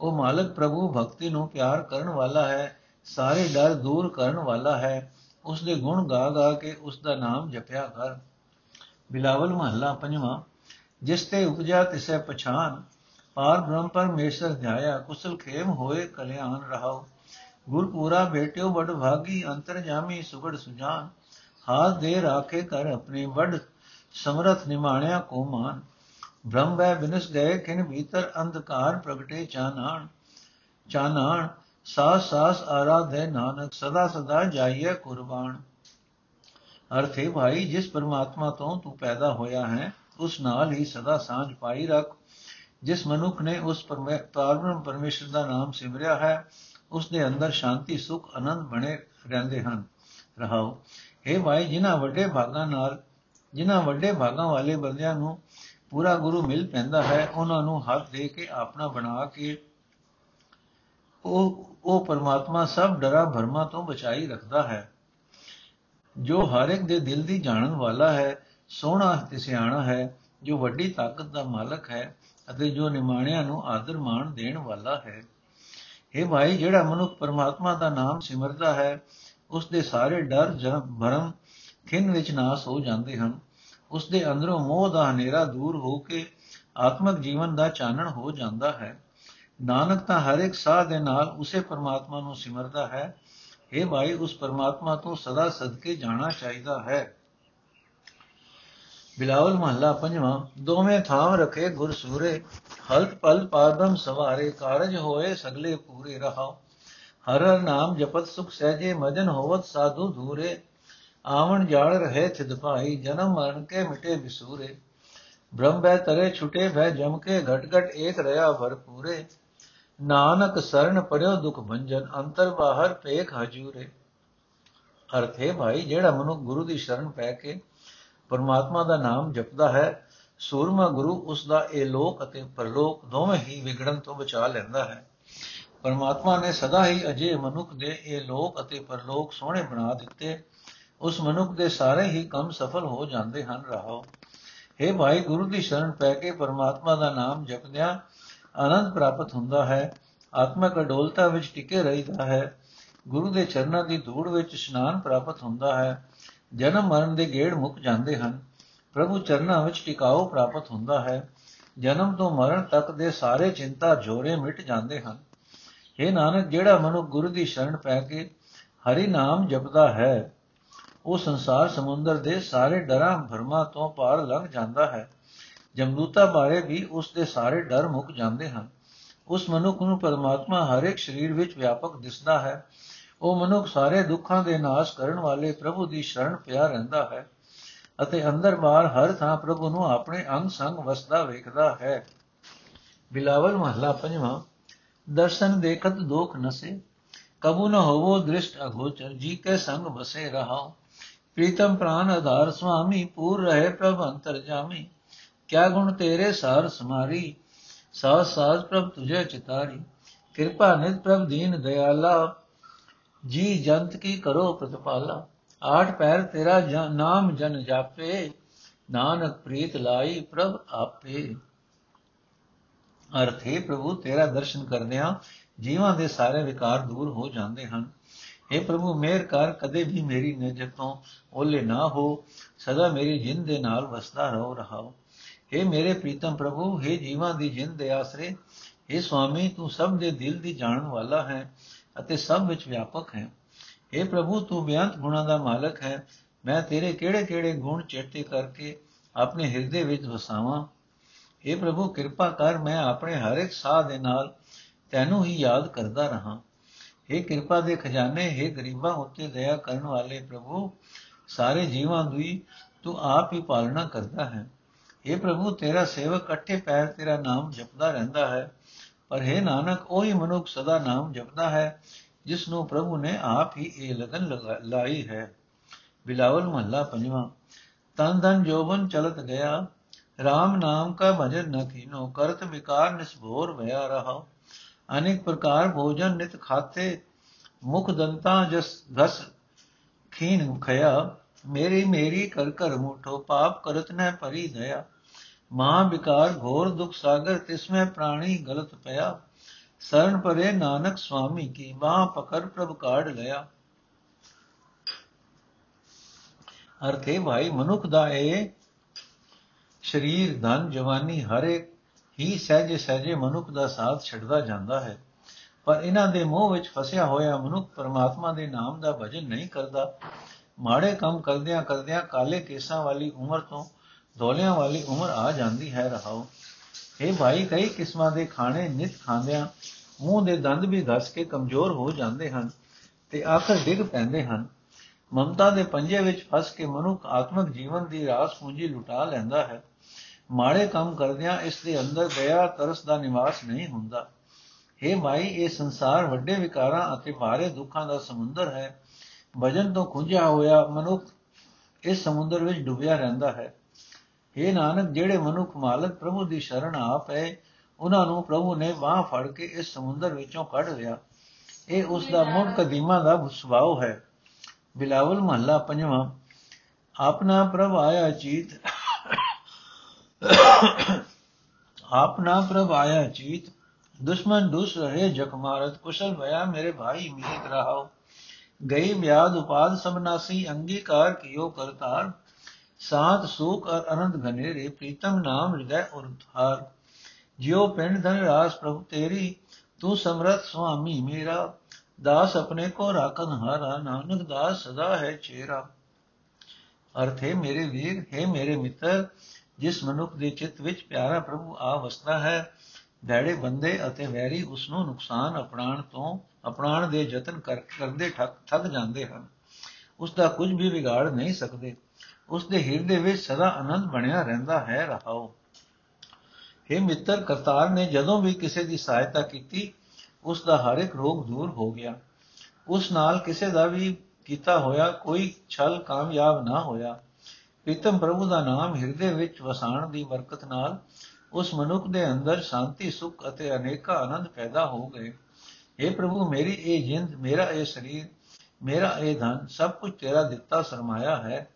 ਉਹ ਮਾਲਕ ਪ੍ਰਭੂ ਭਗਤੀ ਨੂੰ ਪਿਆਰ ਕਰਨ ਵਾਲਾ ਹੈ, ਸਾਰੇ ਡਰ ਦੂਰ ਕਰਨ ਵਾਲਾ ਹੈ। ਉਸ ਦੇ ਗੁਣ ਗਾ ਗਾ ਕੇ ਉਸ ਦਾ ਨਾਮ ਜਪਿਆ ਕਰ। ਬਿਲਾਵਲ ਮਹੱਲਾ ਪੰਜਵਾਂ, ਜਿਸ ਤੇ ਉਪਜਾ ਤਿਸੈ ਪਛਾਨ ਪਾਰ ਬ੍ਰਹਮ ਪਰਮੇਸ਼ਰ ਧਿਆਇਆ, ਕੁਸਲ ਖੇਮ ਹੋਏ ਕਲਿਆਣ ਰਹਾਓ ਗੁਰ ਪੂਰਾ ਭੇਟਿਓ ਬੜ ਭਾਗੀ, ਅੰਤਰ ਜਾਮੀ ਸੁਗੜ ਸੁਜਾਨ। ਹਾਥ ਦੇ ਰਾਖੇ ਕਰ ਆਪਣੇ ਵੱਡ, ਸਮਰਥ ਨਿਮਾਣਿਆ ਕੋ ਮਾਨ। ਬ੍ਰਹਮ ਵੈ ਬਿਨਸ ਗਏ ਕਿਨ ਭੀਤਰ ਅੰਧਕਾਰ ਪ੍ਰਗਟੇ ਚਾਨਾਣ। ਚਾਨਾਣ, ਸਾਸ ਸਾਸ ਆਰਾਧੇ ਨਾਨਕ, ਸਦਾ ਸਦਾ ਜਾਈਏ ਕੁਰਬਾਨ। ਅਰਥੇ ਭਾਈ, ਜਿਸ ਪਰਮਾਤਮਾ ਤੋਂ ਤੂੰ ਪੈਦਾ ਹੋਇਆ ਹੈ, ਉਸ ਨਾਲ ਹੀ ਸਦਾ ਸਾਂਝ ਪਾਈ ਰੱਖ। ਜਿਸ ਮਨੁੱਖ ਨੇ ਉਸ ਪਰਮੇਸ਼ਰ ਪਰਮੇਸ਼ਰ ਦਾ ਨਾਮ ਸਿਮਰਿਆ ਹੈ, ਉਸ ਦੇ ਅੰਦਰ ਸ਼ਾਂਤੀ, ਸੁਖ, ਆਨੰਦ ਬਣੇ ਰਹਿੰਦੇ ਹਨ। ਰਹਾਓ। ਇਹ ਭਾਈ, ਜਿਨ੍ਹਾਂ ਵੱਡੇ ਭਾਗਾਂ ਨਾਲ, ਜਿਨ੍ਹਾਂ ਵੱਡੇ ਭਾਗਾਂ ਵਾਲੇ ਬੰਦਿਆਂ ਨੂੰ ਪੂਰਾ ਗੁਰੂ ਮਿਲ ਪੈਂਦਾ ਹੈ, ਉਹਨਾਂ ਨੂੰ ਹੱਥ ਦੇ ਕੇ ਆਪਣਾ ਬਣਾ ਕੇ ਉਹ ਉਹ ਪਰਮਾਤਮਾ ਸਭ ਡਰਾ ਭਰਮਾ ਤੋਂ ਬਚਾਈ ਰੱਖਦਾ ਹੈ। ਜੋ ਹਰ ਇੱਕ ਦੇ ਦਿਲ ਦੀ ਜਾਣਨ ਵਾਲਾ ਹੈ, ਸੋਹਣਾ ਤੇ ਸਿਆਣਾ ਹੈ, ਜੋ ਵੱਡੀ ਤਾਕਤ ਦਾ ਮਾਲਕ ਹੈ ਅਤੇ ਜੋ ਨਿਮਾਣਿਆਂ ਨੂੰ ਆਦਰ ਮਾਣ ਦੇਣ ਵਾਲਾ ਹੈ। ਇਹ ਭਾਈ, ਜਿਹੜਾ ਮਨੁੱਖ ਪਰਮਾਤਮਾ ਦਾ ਨਾਮ ਸਿਮਰਦਾ ਹੈ ਉਸ ਦੇ ਸਾਰੇ ਡਰ ਜਾਂ ਭਰਮ ਖਿੰਨ ਵਿੱਚ ਨਾਸ ਹੋ ਜਾਂਦੇ ਹਨ। ਉਸ ਦੇ ਅੰਦਰੋਂ ਮੋਹ ਦਾ ਹਨੇਰਾ ਦੂਰ ਹੋ ਕੇ ਆਤਮਿਕ ਜੀਵਨ ਦਾ ਚਾਨਣ ਹੋ ਜਾਂਦਾ ਹੈ। ਨਾਨਕ ਤਾਂ ਹਰ ਇੱਕ ਸਾਹ ਦੇ ਨਾਲ ਉਸੇ ਪਰਮਾਤਮਾ ਨੂੰ ਸਿਮਰਦਾ ਹੈ। ਇਹ ਭਾਈ, ਉਸ ਪਰਮਾਤਮਾ ਤੋਂ ਸਦਾ ਸਦਕੇ ਜਾਣਾ ਚਾਹੀਦਾ ਹੈ। ਬਿਲਾਵਲ ਮਹੱਲਾ ਪੰਜਵਾਂ, ਦੋਵੇਂ ਥਾਂ ਰਖੇ ਗੁਰ ਸੂਰੇ ਹਲਤ ਪਲ ਪਾਦਮ ਸਵਾਰੇ, ਕਾਰਜ ਹੋਏ ਸਗਲੇ ਪੂਰੇ ਰਹਾਓ। ਹਰ ਹਰ ਨਾਮ ਜਪਤ ਸੁਖ ਸਹਜੇ, ਮਜਨ ਹੋਵਤ ਸਾਧੂ ਧੂਰੇ। ਆਵਣ ਜਾਲ ਰਹੇ ਥਿਦ ਭਾਈ, ਜਨਮ ਮਰਨ ਕੇ ਮਿਟੇ ਬਿਸੂਰੇ। ਬ੍ਰਹਮ ਬੈ ਤਰੇ ਛੁਟੇ ਭੈ ਜਮ ਕੇ ਘਟ ਘਟ ਏਕ ਰਹਾ ਭਰਪੂਰੇ ਨਾਨਕ ਸਰਣ ਪੜਿਓ ਦੁਖ ਭੰਜਨ, ਅੰਤਰ ਬਾਹਰ ਪੇਖ ਹਜੂਰੇ। ਅਰਥੇ ਭਾਈ, ਜਿਹੜਾ ਮਨੁ ਗੁਰੂ ਦੀ ਸ਼ਰਨ ਪੈ ਕੇ ਪਰਮਾਤਮਾ ਦਾ ਨਾਮ ਜਪਦਾ ਹੈ, ਸੂਰਮਾ ਗੁਰੂ ਉਸ ਦਾ ਇਹ ਲੋਕ ਅਤੇ ਪਰਲੋਕ ਦੋਵੇਂ ਹੀ ਵਿਗੜਨ ਤੋਂ ਬਚਾ ਲੈਂਦਾ ਹੈ। ਪਰਮਾਤਮਾ ਨੇ ਸਦਾ ਹੀ ਅਜੇ ਮਨੁੱਖ ਦੇ ਇਹ ਲੋਕ ਅਤੇ ਪਰਲੋਕ ਸੋਹਣੇ ਬਣਾ ਦਿੱਤੇ। ਉਸ ਮਨੁੱਖ ਦੇ ਸਾਰੇ ਹੀ ਕੰਮ ਸਫਲ ਹੋ ਜਾਂਦੇ ਹਨ ਰਹਾਓ हे ਭਾਈ, ਗੁਰੂ ਦੀ ਸ਼ਰਨ ਪੈ ਕੇ ਪਰਮਾਤਮਾ ਦਾ ਨਾਮ ਜਪਦਿਆਂ ਆਨੰਦ ਪ੍ਰਾਪਤ ਹੁੰਦਾ ਹੈ। ਆਤਮਿਕ ਅਡੋਲਤਾ ਵਿੱਚ ਟਿਕੇ ਰਹਿਦਾ ਹੈ। ਗੁਰੂ ਦੇ ਚਰਨਾਂ ਦੀ ਧੂੜ ਵਿੱਚ ਇਸ਼ਨਾਨ ਪ੍ਰਾਪਤ ਹੁੰਦਾ ਹੈ। ਜਨਮ ਮਰਨ ਦੇ ਗੇੜ ਮੁੱਕ ਜਾਂਦੇ ਹਨ। ਪ੍ਰਭੂ ਚਰਨਾਂ ਵਿੱਚ ਟਿਕਾਓ ਪ੍ਰਾਪਤ ਹੁੰਦਾ ਹੈ। ਜਨਮ ਤੋਂ ਮਰਨ ਤੱਕ ਦੇ ਸਾਰੇ ਚਿੰਤਾ ਝੋਰੇ ਮਿਟ ਜਾਂਦੇ ਹਨ। ਇਹ ਨਾਨਕ, ਜਿਹੜਾ ਮਨੁ ਗੁਰੂ ਦੀ ਸ਼ਰਨ ਪੈ ਕੇ ਹਰੀ ਨਾਮ ਜਪਦਾ ਹੈ ਉਹ ਸੰਸਾਰ ਸਮੁੰਦਰ ਦੇ ਸਾਰੇ ਡਰਾਂ ਭਰਮਾਂ ਤੋਂ ਪਾਰ ਲੰਘ ਜਾਂਦਾ ਹੈ। ਜਮਦੂਤਾ ਬਾਰੇ ਵੀ ਉਸ ਦੇ ਸਾਰੇ ਡਰ ਮੁੱਕ ਜਾਂਦੇ ਹਨ। ਉਸ ਮਨੁੱਖ ਨੂੰ ਪਰਮਾਤਮਾ ਹਰ ਇੱਕ ਸਰੀਰ ਵਿੱਚ ਵਿਆਪਕ ਦਿਸਦਾ ਹੈ। ਉਹ ਮਨੁੱਖ ਸਾਰੇ ਦੁੱਖਾਂ ਦੇ ਨਾਸ਼ ਕਰਨ ਵਾਲੇ ਪ੍ਰਭੂ ਦੀ ਸ਼ਰਨ ਪਿਆ ਰਹਿੰਦਾ ਹੈ ਅਤੇ ਅੰਦਰ ਬਾਹਰ ਹਰ ਥਾਂ ਪ੍ਰਭੂ ਨੂੰ ਆਪਣੇ ਅੰਗ ਸੰਗ ਵਸਦਾ ਵੇਖਦਾ ਹੈ। ਬਿਲਾਵਲ ਮਹਲਾ ਪੰਜਵਾਂ, ਦਰਸ਼ਨ ਦੇਖਤ ਦੋਖ ਨਸੇ, ਕਬੂ ਨ ਹੋਵੋ ਦ੍ਰਿਸ਼ਟ ਅਗੋਚਰ, ਜੀ ਕੇ ਸੰਗ ਬਸੇ ਰਹਾਓ ਪ੍ਰੀਤਮ ਪ੍ਰਾਨ ਆਧਾਰ ਸੁਆਮੀ, ਪੂਰ ਰਹੇ ਪ੍ਰਭ ਅੰਤਰ ਜਾਮੀ। ਕਿਆ ਗੁਣ ਤੇਰੇ ਸਾਰ ਸਮਾਰੀ ਸਾਸ ਸਾਸ ਪ੍ਰਭ ਤੁਝੇ ਚਿਤਾਰੀ। ਕਿਰਪਾ ਨਿਤ ਪ੍ਰਭ ਦੀਨ ਦਇਆਲਾ ਜੀ ਜੰਤ ਕੀ ਕਰੋ ਪ੍ਰਤਪਾਲਾ। ਆਠ ਪੈਰ ਤੇਰਾ ਨਾਮ ਜਨ ਜਾਪੇ, ਨਾਨਕ ਪ੍ਰੀਤ ਲਾਈ ਪ੍ਰਭ ਆਪੇ। ਅਰਥੇ ਪ੍ਰਭੂ, ਤੇਰਾ ਦਰਸ਼ਨ ਕਰਦਿਆਂ ਜੀਵਾਂ ਦੇ ਸਾਰੇ ਵਿਕਾਰ ਦੂਰ ਹੋ ਜਾਂਦੇ ਹਨ। हे ਪ੍ਰਭੂ ਮੇਰ ਕਰ ਕਦੇ ਵੀ ਮੇਰੀ ਨਜ਼ਰ ਤੋਂ ਓਲੇ ਨਾ ਹੋ ਸਦਾ ਮੇਰੀ ਜਿੰਦ ਦੇ ਨਾਲ ਵਸਦਾ ਰਹੋ ਰਹਾਓ हे ਮੇਰੇ ਪ੍ਰੀਤਮ ਪ੍ਰਭੂ हे ਜੀਵਾਂ ਦੀ ਜਿੰਦ ਦੇ ਆਸਰੇ हे ਸੁਆਮੀ ਤੂੰ ਸਭ ਦੇ ਦਿਲ ਦੀ ਜਾਣਨ ਵਾਲਾ ਹੈ ਅਤੇ ਸਭ ਵਿੱਚ ਵਿਆਪਕ ਹੈ हे ਪ੍ਰਭੂ ਤੂੰ ਬਿਆੰਤ ਗੁਣਾਂ ਦਾ ਮਾਲਕ ਹੈ ਮੈਂ ਤੇਰੇ ਕਿਹੜੇ-ਕਿਹੜੇ ਗੁਣ ਚੇਤੇ ਕਰਕੇ ਆਪਣੇ ਹਿਰਦੇ ਵਿੱਚ ਵਸਾਵਾਂ हे ਪ੍ਰਭੂ ਕਿਰਪਾ ਕਰ ਮੈਂ ਆਪਣੇ ਹਰ ਇੱਕ ਸਾਹ ਦੇ ਨਾਲ ਤੈਨੂੰ ਹੀ ਯਾਦ ਕਰਦਾ ਰਹਾ हे ਕਿਰਪਾ ਦੇ ਖਜ਼ਾਨੇ हे ਗਰੀਬਾਂ ਉੱਤੇ ਦਇਆ ਕਰਨ ਵਾਲੇ ਪ੍ਰਭੂ ਸਾਰੇ ਜੀਵਾਂ ਦੀ ਤੂੰ ਆਪ ਹੀ ਪਾਲਣਾ ਕਰਦਾ ਹੈ हे ਪ੍ਰਭੂ ਤੇਰਾ ਸੇਵਕ ਇਕੱਠੇ ਪੈਰ ਤੇਰਾ ਨਾਮ ਜਪਦਾ ਰਹਿੰਦਾ ਹੈ ਪਰ हे ਨਾਨਕ ਉਹੀ ਮਨੁੱਖ ਸਦਾ ਨਾਮ ਜਪਦਾ ਹੈ ਜਿਸ ਨੂੰ ਪ੍ਰਭੂ ਨੇ ਆਪ ਹੀ ਇਹ ਲਗਨ ਲਾਈ ਹੈ ਬਿਲਾਵਲ ਮਹੱਲਾ ਪੰਜਵਾਂ ਤਨ ਧਨ ਜੋਬਨ ਚਲਤ ਗਿਆ RAM ਨਾਮ ਕਾ ਭਜਨ ਨ ਕੀਨੋ ਕਰਤ ਵਿਕਾਰ ਨਿਸਭੋਰ ਭਇਆ ਰਹਾ ਅਨੇਕ ਪ੍ਰਕਾਰ ਭੋਜਨ ਨਿਤ ਖਾਤੇ, ਮੁਖ ਦੰਤਾ ਜਸ ਘਸ ਖੀਨ ਖਇਆ, ਮੇਰੀ ਮੇਰੀ ਕਰ ਕਰ ਮੂਠੋ ਪਾਪ ਕਰਤ ਨ ਪਰੀ ਦਇਆ। ਮਹਾ ਵਿਕਾਰ ਘੋਰ ਦੁਖ ਸਾਗਰ ਤਿਸਮੇ ਪ੍ਰਾਣੀ ਗਲਤ ਪਿਆ। ਸਰਨ ਪਰੇ ਨਾਨਕ ਸੁਆਮੀ ਕੀ ਬਾਹ ਪਕੜ ਪ੍ਰਭ ਕਾੜ ਲਿਆ। ਅਰਥੇ ਭਾਈ, ਮਨੁੱਖ ਦਾ ਇਹ ਸਰੀਰ, ਧਨ, ਜਵਾਨੀ ਹਰ ਇੱਕ ਹੀ ਸਹਜੇ ਸਹਜੇ ਮਨੁੱਖ ਦਾ ਸਾਥ ਛੱਡਦਾ ਜਾਂਦਾ ਹੈ। ਪਰ ਇਹਨਾਂ ਦੇ ਮੋਹ ਵਿੱਚ ਫਸਿਆ ਹੋਇਆ ਮਨੁੱਖ ਪਰਮਾਤਮਾ ਦੇ ਨਾਮ ਦਾ ਭਜਨ ਨਹੀਂ ਕਰਦਾ। ਮਾੜੇ ਕੰਮ ਕਰਦਿਆਂ ਕਰਦਿਆਂ ਕਾਲੇ ਕੇਸਾਂ ਵਾਲੀ ਉਮਰ ਤੋਂ ਧੋਲਿਆਂ ਵਾਲੀ ਉਮਰ ਆ ਜਾਂਦੀ ਹੈ ਰਹਾਓ। ਇਹ ਭਾਈ, ਕਈ ਕਿਸਮਾਂ ਦੇ ਖਾਣੇ ਨਿਤ ਖਾਂਦਿਆਂ ਮੂੰਹ ਦੇ ਦੰਦ ਵੀ ਘਸ ਕੇ ਕਮਜ਼ੋਰ ਹੋ ਜਾਂਦੇ ਹਨ ਤੇ ਆਖਰ ਡਿੱਗ ਪੈਂਦੇ ਹਨ। ਮਮਤਾ ਦੇ ਪੰਜੇ ਵਿੱਚ ਫਸ ਕੇ ਮਨੁੱਖ ਆਤਮਿਕ ਜੀਵਨ ਦੀ ਰਾਸ ਪੂੰਜੀ ਲੁਟਾ ਲੈਂਦਾ ਹੈ। ਮਾੜੇ ਕੰਮ ਕਰਦਿਆਂ ਇਸ ਦੇ ਅੰਦਰ ਦਇਆ ਤਰਸ ਦਾ ਨਿਵਾਸ ਨਹੀਂ ਹੁੰਦਾ। हे ਮਾਈ, ਇਹ ਸੰਸਾਰ ਵੱਡੇ ਵਿਕਾਰਾਂ ਅਤੇ ਭਾਰੇ ਦੁੱਖਾਂ ਦਾ ਸਮੁੰਦਰ ਹੈ। ਭਜਨ ਤੋਂ ਖੁੰਝਿਆ ਹੋਇਆ ਮਨੁੱਖ ਇਸ ਸਮੁੰਦਰ ਵਿੱਚ ਡੁੱਬਿਆ ਰਹਿੰਦਾ ਹੈ। हे ਨਾਨਕ, ਜਿਹੜੇ ਮਨੁੱਖ ਮਾਲਕ ਪ੍ਰਭੂ ਦੀ ਸ਼ਰਨ ਆਪ ਹੈ, ਉਹਨਾਂ ਨੂੰ ਪ੍ਰਭੂ ਨੇ ਬਾਹ ਫੜ ਕੇ ਇਸ ਸਮੁੰਦਰ ਵਿੱਚੋਂ ਕੱਢ ਲਿਆ। ਇਹ ਉਸ ਦਾ ਮੁੱਢ ਕਦੀਮਾ ਦਾ ਸੁਭਾਅ ਹੈ। ਬਿਲਾਵਲ ਮਹੱਲਾ ਪੰਜਵਾਂ। ਆਪਣਾ ਪ੍ਰਭ ਆਇਆ ਚੀਤ ਆਪਣਾ ਪ੍ਰਭ ਆਇਆ ਚੀਤ, ਦੁਸ਼ਮਨ ਦੁਸ਼ ਰਹੇ ਜਖ ਮਾਰਤ, ਕੁਸ਼ਲ ਭਇਆ ਮੇਰੇ ਭਾਈ ਮੀਤ ਰਹਾਓ ਗਈ ਬਿਆਦ ਉਪਾਦ ਸਬਨਾਸੀ ਅੰਗੀਕਾਰ ਕਿਓ ਕਰਤਾਰ। ਸਾਤ ਸੁਖ ਅਰ ਅਨੰਦ ਘਨੇਰੇ, ਪ੍ਰੀਤਮ ਨਾਮ ਹਿਰਦੈ ਉਰਧਾਰ। ਜਿਉ ਪਿੰਡ ਧਨ ਰਾਸ ਪ੍ਰਭੂ ਤੇਰੀ, ਤੂੰ ਸਮਰਥ ਸੁਆਮੀ ਮੇਰਾ। ਦਾਸ ਆਪਣੇ ਕੋ ਰਾਖਨ ਹਾਰਾ ਨਾਨਕ ਦਾਸ ਸਦਾ ਹੈ ਚੇਰਾ। ਅਰਥ ਹੈ ਮੇਰੇ ਵੀਰ, ਹੈ ਮੇਰੇ ਮਿੱਤਰ ਜਿਸ ਮਨੁੱਖ ਦੇ ਚਿੱਤ ਵਿੱਚ ਪਿਆਰਾ ਪ੍ਰਭੂ ਆ ਵਸਦਾ ਹੈ ਡੈੜੇ ਬੰਦੇ ਅਤੇ ਵੈਰੀ ਉਸ ਨੂੰ ਨੁਕਸਾਨ ਅਪਣਾਣ ਤੋਂ ਅਪਣਾਣ ਦੇ ਯਤਨ ਕਰਦੇ ਥੱਕ ਜਾਂਦੇ ਹਨ। ਉਸ ਦਾ ਕੁਝ ਵੀ ਵਿਗਾੜ ਨਹੀਂ ਸਕਦੇ। ਉਸ ਦੇ ਹਿਰਦੇ ਵਿੱਚ ਸਦਾ ਆਨੰਦ ਬਣਿਆ ਰਹਿੰਦਾ ਹੈ, ਰਹਾਓ। हे ਮਿੱਤਰ, ਕਰਤਾਰ ਨੇ ਜਦੋਂ ਵੀ ਕਿਸੇ ਦੀ ਸਹਾਇਤਾ ਕੀਤੀ ਉਸ ਦਾ ਹਰ ਇੱਕ ਰੋਗ ਦੂਰ ਹੋ ਗਿਆ। ਉਸ ਨਾਲ ਕਿਸੇ ਦਾ ਵੀ ਕੀਤਾ ਹੋਇਆ ਕੋਈ ਛਲ ਕਾਮਯਾਬ ਨਾ ਹੋਇਆ। ਪ੍ਰੀਤਮ ਪ੍ਰਭੂ ਦਾ ਨਾਮ ਹਿਰਦੇ ਵਿੱਚ ਵਸਾਣ ਦੀ ਬਰਕਤ ਨਾਲ ਉਸ ਮਨੁੱਖ ਦੇ ਅੰਦਰ ਸ਼ਾਂਤੀ, ਸੁਖ ਅਤੇ ਅਨੇਕਾ ਆਨੰਦ ਪੈਦਾ ਹੋ ਗਏ। हे ਪ੍ਰਭੂ, ਮੇਰੀ ਇਹ ਜਿੰਦ, ਮੇਰਾ ਇਹ ਸਰੀਰ, ਮੇਰਾ ਇਹ ਧਨ, ਸਭ ਕੁਝ ਤੇਰਾ ਦਿੱਤਾ ਸਰਮਾਇਆ ਹੈ।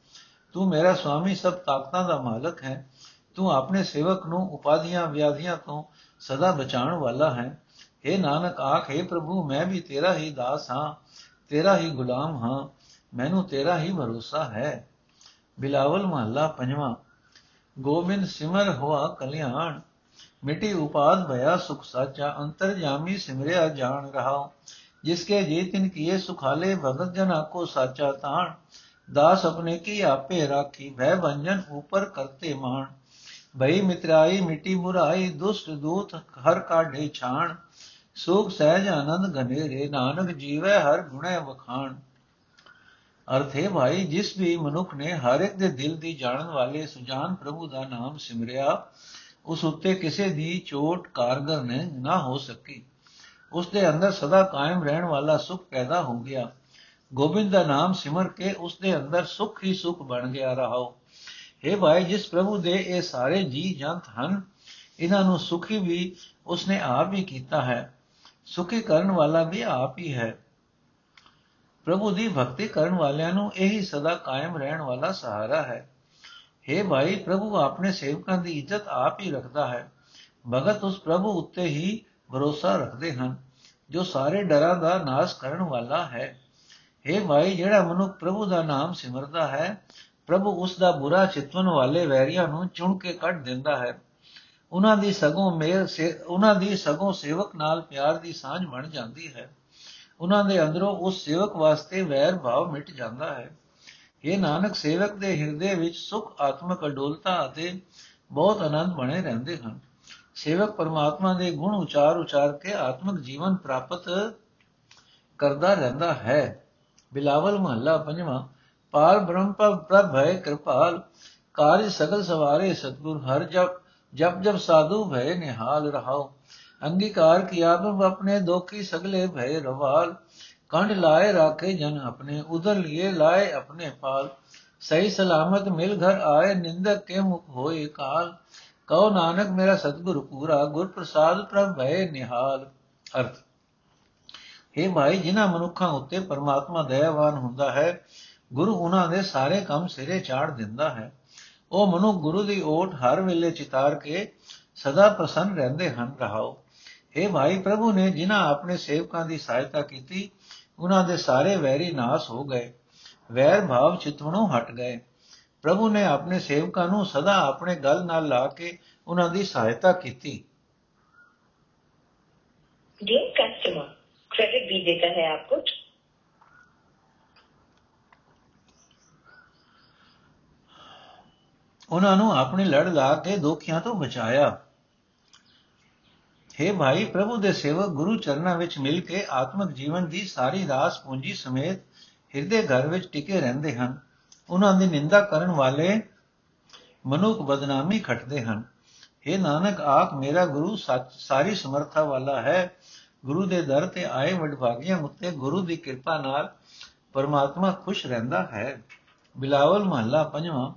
ਤੂੰ ਮੇਰਾ ਸੁਆਮੀ ਸਭ ਤਾਕਤਾਂ ਦਾ ਮਾਲਕ ਹੈ। ਤੂੰ ਆਪਣੇ ਸੇਵਕ ਨੂੰ ਉਪਾਧੀਆਂ, ਵਿਆਧੀਆਂ ਤੋਂ ਸਦਾ ਬਚਾਉਣ ਵਾਲਾ ਹੈ। हे ਨਾਨਕ, ਆਖੇ ਪ੍ਰਭੂ, ਮੈਂ ਵੀ ਤੇਰਾ ਹੀ ਦਾਸ ਹਾਂ, ਤੇਰਾ ਹੀ ਗੁਲਾਮ ਹਾਂ, ਮੈਨੂੰ ਤੇਰਾ ਹੀ ਭਰੋਸਾ ਹੈ। ਬਿਲਾਵਲ ਮਹੱਲਾ ਪੰਜਵਾਂ। ਗੋਬਿੰਦ ਸਿਮਰ ਹੋਆ ਕਲਿਆਣ। ਮਿਟੀ ਉਪਾਦ ਭਇਆ ਸੁਖ ਸਾਚਾ ਅੰਤਰ ਜਾਮੀ ਸਿਮਰਿਆ ਜਾਣ ਰਹਾ ਜਿਸਕੇ ਜੀ ਤਿਨ ਕੀਏ ਸੁਖਾਲੇ ਭਗਤ ਜਨਾ ਕੋ ਸਾਚਾ ਤਾਣ। ਦਾਸ ਆਪਣੇ ਕੀ ਆਪੇ ਰਾਖੀ ਭੈ ਬੰਜਨ ਉਪਰ ਕਰਤੇ ਮਾਣ। ਭਈ ਮਿਤਰਾਈ, ਮਿੱਟੀ ਬੁਰਾਈ, ਦੁਸ਼ਟ ਦੂਤ ਹਰ ਕਾਢੇ ਛਾਣ। ਸੁਖ ਸਹਿਜ ਆਨੰਦ ਘਨੇਰੇ, ਨਾਨਕ ਜੀਵੈ ਹਰ ਗੁਣੈ ਵਖਾਣ। ਅਰਥੇ ਭਾਈ, ਜਿਸ ਵੀ ਮਨੁੱਖ ਨੇ ਹਰ ਇੱਕ ਦੇ ਦਿਲ ਦੀ ਜਾਣਨ ਵਾਲੇ ਸੁਜਾਨ ਪ੍ਰਭੂ ਦਾ ਨਾਮ ਸਿਮਰਿਆ, ਉਸ ਉੱਤੇ ਕਿਸੇ ਦੀ ਚੋਟ ਕਾਰਗਰ ਨੇ, ਨਾ ਹੋ ਸਕੀ। ਉਸ ਦੇ ਅੰਦਰ ਸਦਾ ਕਾਇਮ ਰਹਿਣ ਵਾਲਾ ਸੁਖ ਪੈਦਾ ਹੋ ਗਿਆ। ਗੋਬਿੰਦ ਦਾ ਨਾਮ ਸਿਮਰ ਕੇ ਉਸ ਦੇ ਅੰਦਰ ਸੁਖ ਹੀ ਸੁਖ ਬਣ ਗਿਆ ਰਹਾਓ। हे ਭਾਈ, ਜਿਸ ਪ੍ਰਭੂ ਦੇ ਇਹ ਸਾਰੇ ਜੀ ਜੰਤ ਹਨ, ਇਹਨਾਂ ਨੂੰ ਸੁਖੀ ਵੀ ਉਸਨੇ ਆਪ ਹੀ ਕੀਤਾ ਹੈ। ਸੁਖੀ ਕਰਨ ਵਾਲਾ ਵੀ ਆਪ ਹੀ ਹੈ। ਪ੍ਰਭੂ ਦੀ ਭਗਤੀ ਕਰਨ ਵਾਲਿਆਂ ਨੂੰ ਇਹੀ ਸਦਾ ਕਾਇਮ ਰਹਿਣ ਵਾਲਾ ਸਹਾਰਾ ਹੈ। हे ਭਾਈ, ਪ੍ਰਭੂ ਆਪਣੇ ਸੇਵਕਾਂ ਦੀ ਇੱਜ਼ਤ ਆਪ ਹੀ ਰੱਖਦਾ ਹੈ। ਭਗਤ ਉਸ ਪ੍ਰਭੂ ਉੱਤੇ ਹੀ ਭਰੋਸਾ ਰੱਖਦੇ ਹਨ, ਜੋ ਸਾਰੇ ਡਰਾਂ ਦਾ ਨਾਸ਼ ਕਰਨ ਵਾਲਾ ਹੈ। हे ਭਾਈ, ਜਿਹੜਾ ਮਨੁੱਖ ਪ੍ਰਭੂ ਦਾ ਨਾਮ ਸਿਮਰਦਾ ਹੈ, ਪ੍ਰਭੂ ਉਸ ਦਾ ਬੁਰਾ ਚਿਤਵਨ ਵਾਲੇ ਵੈਰੀਆਂ ਨੂੰ ਚੁਣ ਕੇ ਕੱਢ ਦਿੰਦਾ ਹੈ। ਉਹਨਾਂ ਦੀ ਸਗੋਂ ਮੇਰ ਉਹਨਾਂ ਦੀ ਸਗੋਂ ਸੇਵਕ ਨਾਲ ਪਿਆਰ ਦੀ ਸਾਂਝ ਬਣ ਜਾਂਦੀ ਹੈ। ਉਹਨਾਂ ਦੇ ਅੰਦਰੋਂ ਉਸ ਸੇਵਕ ਵਾਸਤੇ ਵੈਰ ਭਾਵ ਮਿਟ ਜਾਂਦਾ ਹੈ। ਇਹ ਨਾਨਕ, ਸੇਵਕ ਦੇ ਹਿਰਦੇ ਵਿੱਚ ਸੁਖ, ਆਤਮਕ ਅਡੋਲਤਾ ਅਤੇ ਬਹੁਤ ਆਨੰਦ ਬਣੇ ਰਹਿੰਦੇ ਹਨ। ਸੇਵਕ ਪਰਮਾਤਮਾ ਦੇ ਗੁਣ ਉਚਾਰ ਉਚਾਰ ਕੇ ਆਤਮਿਕ ਜੀਵਨ ਪ੍ਰਾਪਤ ਕਰਦਾ ਰਹਿੰਦਾ ਹੈ। ਬਿਲਾਵਲ ਮਹੱਲਾ ਪੰਜਵਾਂ, ਪਾਲ ਬ੍ਰਹਮ ਪ੍ਰਭ ਭੈ ਕਿਰਪਾਲ, ਕਾਰਜ ਸਗਲ ਸਵਾਰੇ ਸਤਗੁਰ ਹਰ ਜਪ ਜਪ ਜਪ ਸਾਧੂ ਭੈ ਨਿਹਾਲ ਰਹਾਓ ਅੰਗੀਕਾਰ ਕੀਆ ਬਬ ਆਪਣੇ ਦੋਖੀ ਸਗਲੇ ਭੈ ਰਵਾਲ। ਕੰਡ ਲਾਏ ਰਾਖੇ ਜਨ ਆਪਣੇ, ਉਧਰ ਲਿਏ ਲਾਏ ਆਪਣੇ ਪਾਲ। ਸਹੀ ਸਲਾਮਤ ਮਿਲ ਘਰ ਆਏ, ਨਿੰਦਕ ਕੇ ਮੁਖ ਹੋਏ ਕਾਲ? ਕਉ ਨਾਨਕ ਮੇਰਾ ਸਤਿਗੁਰ ਪੂਰਾ, ਗੁਰ ਪ੍ਰਸਾਦ ਪ੍ਰਭ ਭੈ ਨਿਹਾਲ। ਅਰਥ। हे ਭਾਈ, ਜਿਨ੍ਹਾਂ ਮਨੁੱਖਾਂ ਉੱਤੇ ਪਰਮਾਤਮਾ ਦਇਆਵਾਨ ਹੁੰਦਾ ਹੈ, ਗੁਰੂ ਉਹਨਾਂ ਦੇ ਸਾਰੇ ਕੰਮ ਸਿਰੇ ਚਾੜ ਦਿੰਦਾ ਹੈ। ਉਹ ਮਨੁ ਗੁਰੂ ਦੀ ਓਟ ਹਰ ਵੇਲੇ ਚਿਤਾਰ ਕੇ ਸਦਾ ਪ੍ਰਸੰਨ ਰਹਿੰਦੇ ਹਨ, ਰਹਾਓ। हे ਭਾਈ ਪ੍ਰਭੂ ਨੇ ਜਿਨ੍ਹਾਂ ਆਪਣੇ ਸੇਵਕਾਂ ਦੀ ਸਹਾਇਤਾ ਕੀਤੀ ਉਹਨਾਂ ਦੇ ਸਾਰੇ ਵੈਰੀ ਨਾਸ ਹੋ ਗਏ ਵੈਰ ਭਾਵ ਚਿਤਵਣੋਂ ਹਟ ਗਏ ਪ੍ਰਭੂ ਨੇ ਆਪਣੇ ਸੇਵਕਾਂ ਨੂੰ ਸਦਾ ਆਪਣੇ ਗਲ ਨਾਲ ਲਾ ਕੇ ਉਹਨਾਂ ਦੀ ਸਹਾਇਤਾ ਕੀਤੀ Dear customer, credit भी देता है आपको ਉਹਨਾਂ ਨੂੰ ਆਪਣੇ ਲੜ ਲਾ ਕੇ ਦੋਖੀਆਂ ਤੋਂ ਬਚਾਇਆ हे ਭਾਈ ਪ੍ਰਭੂ ਦੇ ਸੇਵਕ ਗੁਰੂ ਚਰਨਾਂ ਵਿੱਚ ਮਿਲ ਕੇ ਆਤਮਿਕ ਜੀਵਨ ਦੀ ਸਾਰੀ ਰਾਸ ਪੂੰਜੀ ਸਮੇਤ ਹਿਰਦੇ ਘਰ ਵਿੱਚ ਟਿਕੇ ਰਹਿੰਦੇ ਹਨ। ਉਹਨਾਂ ਦੀ ਨਿੰਦਾ ਕਰਨ ਵਾਲੇ ਮਨੁੱਖ ਬਦਨਾਮੀ ਖਟਦੇ ਹਨ। हे ਨਾਨਕ ਆਖ ਮੇਰਾ ਗੁਰੂ ਸੱਚ, ਸਾਰੀ ਸਮਰੱਥਾ ਵਾਲਾ ਹੈ। ਗੁਰੂ ਦੇ ਦਰ ਤੇ ਆਏ ਵਡਭਾਗੀਆਂ ਉੱਤੇ ਗੁਰੂ ਦੀ ਕਿਰਪਾ ਨਾਲ ਪਰਮਾਤਮਾ ਖੁਸ਼ ਰਹਿੰਦਾ ਹੈ। ਬਿਲਾਵਲ ਮਹੱਲਾ ਪੰਜਵਾਂ,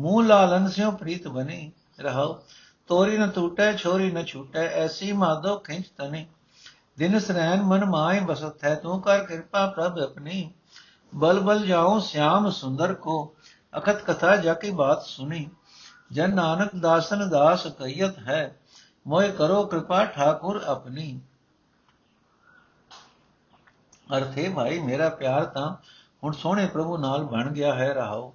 ਮੂਹ ਲਾਲਨ ਸਿਓ ਪ੍ਰੀਤ ਬਨੇ ਰਹੋ। ਤੋਰੀ ਨ ਟੂਟੈ, ਛੋਰੀ ਨ ਛੂਟੈ, ਐਸੀ ਮਾਧੋ ਖਿੰਚ ਤਨੇ। ਦਿਨ ਸਰੈਨ ਮਨ ਮਾਏ ਬਸਤ ਹੈ ਤੂੰ ਕਰ ਕਿਰਪਾ ਪ੍ਰਭ ਆਪਣੀ। ਬਲ ਬਲ ਜਾਉ, ਸਿਆਮ ਸੁੰਦਰ ਕੋ, ਅਖਤ ਕਥਾ ਜਾ ਕੀ ਬਾਤ ਸੁਣੀ। ਜਨ ਨਾਨਕ ਦਾਸਨ ਦਾਸ ਕਈਤ ਹੈ ਮੋਇ ਕਰੋ ਕਿਰਪਾ ਠਾਕੁਰ ਆਪਣੀ। ਅਰਥੇ, ਭਾਈ, ਮੇਰਾ ਪਿਆਰ ਤਾਂ ਹੁਣ ਸੋਹਣੇ ਪ੍ਰਭੂ ਨਾਲ ਬਣ ਗਿਆ ਹੈ, ਰਹਾਓ।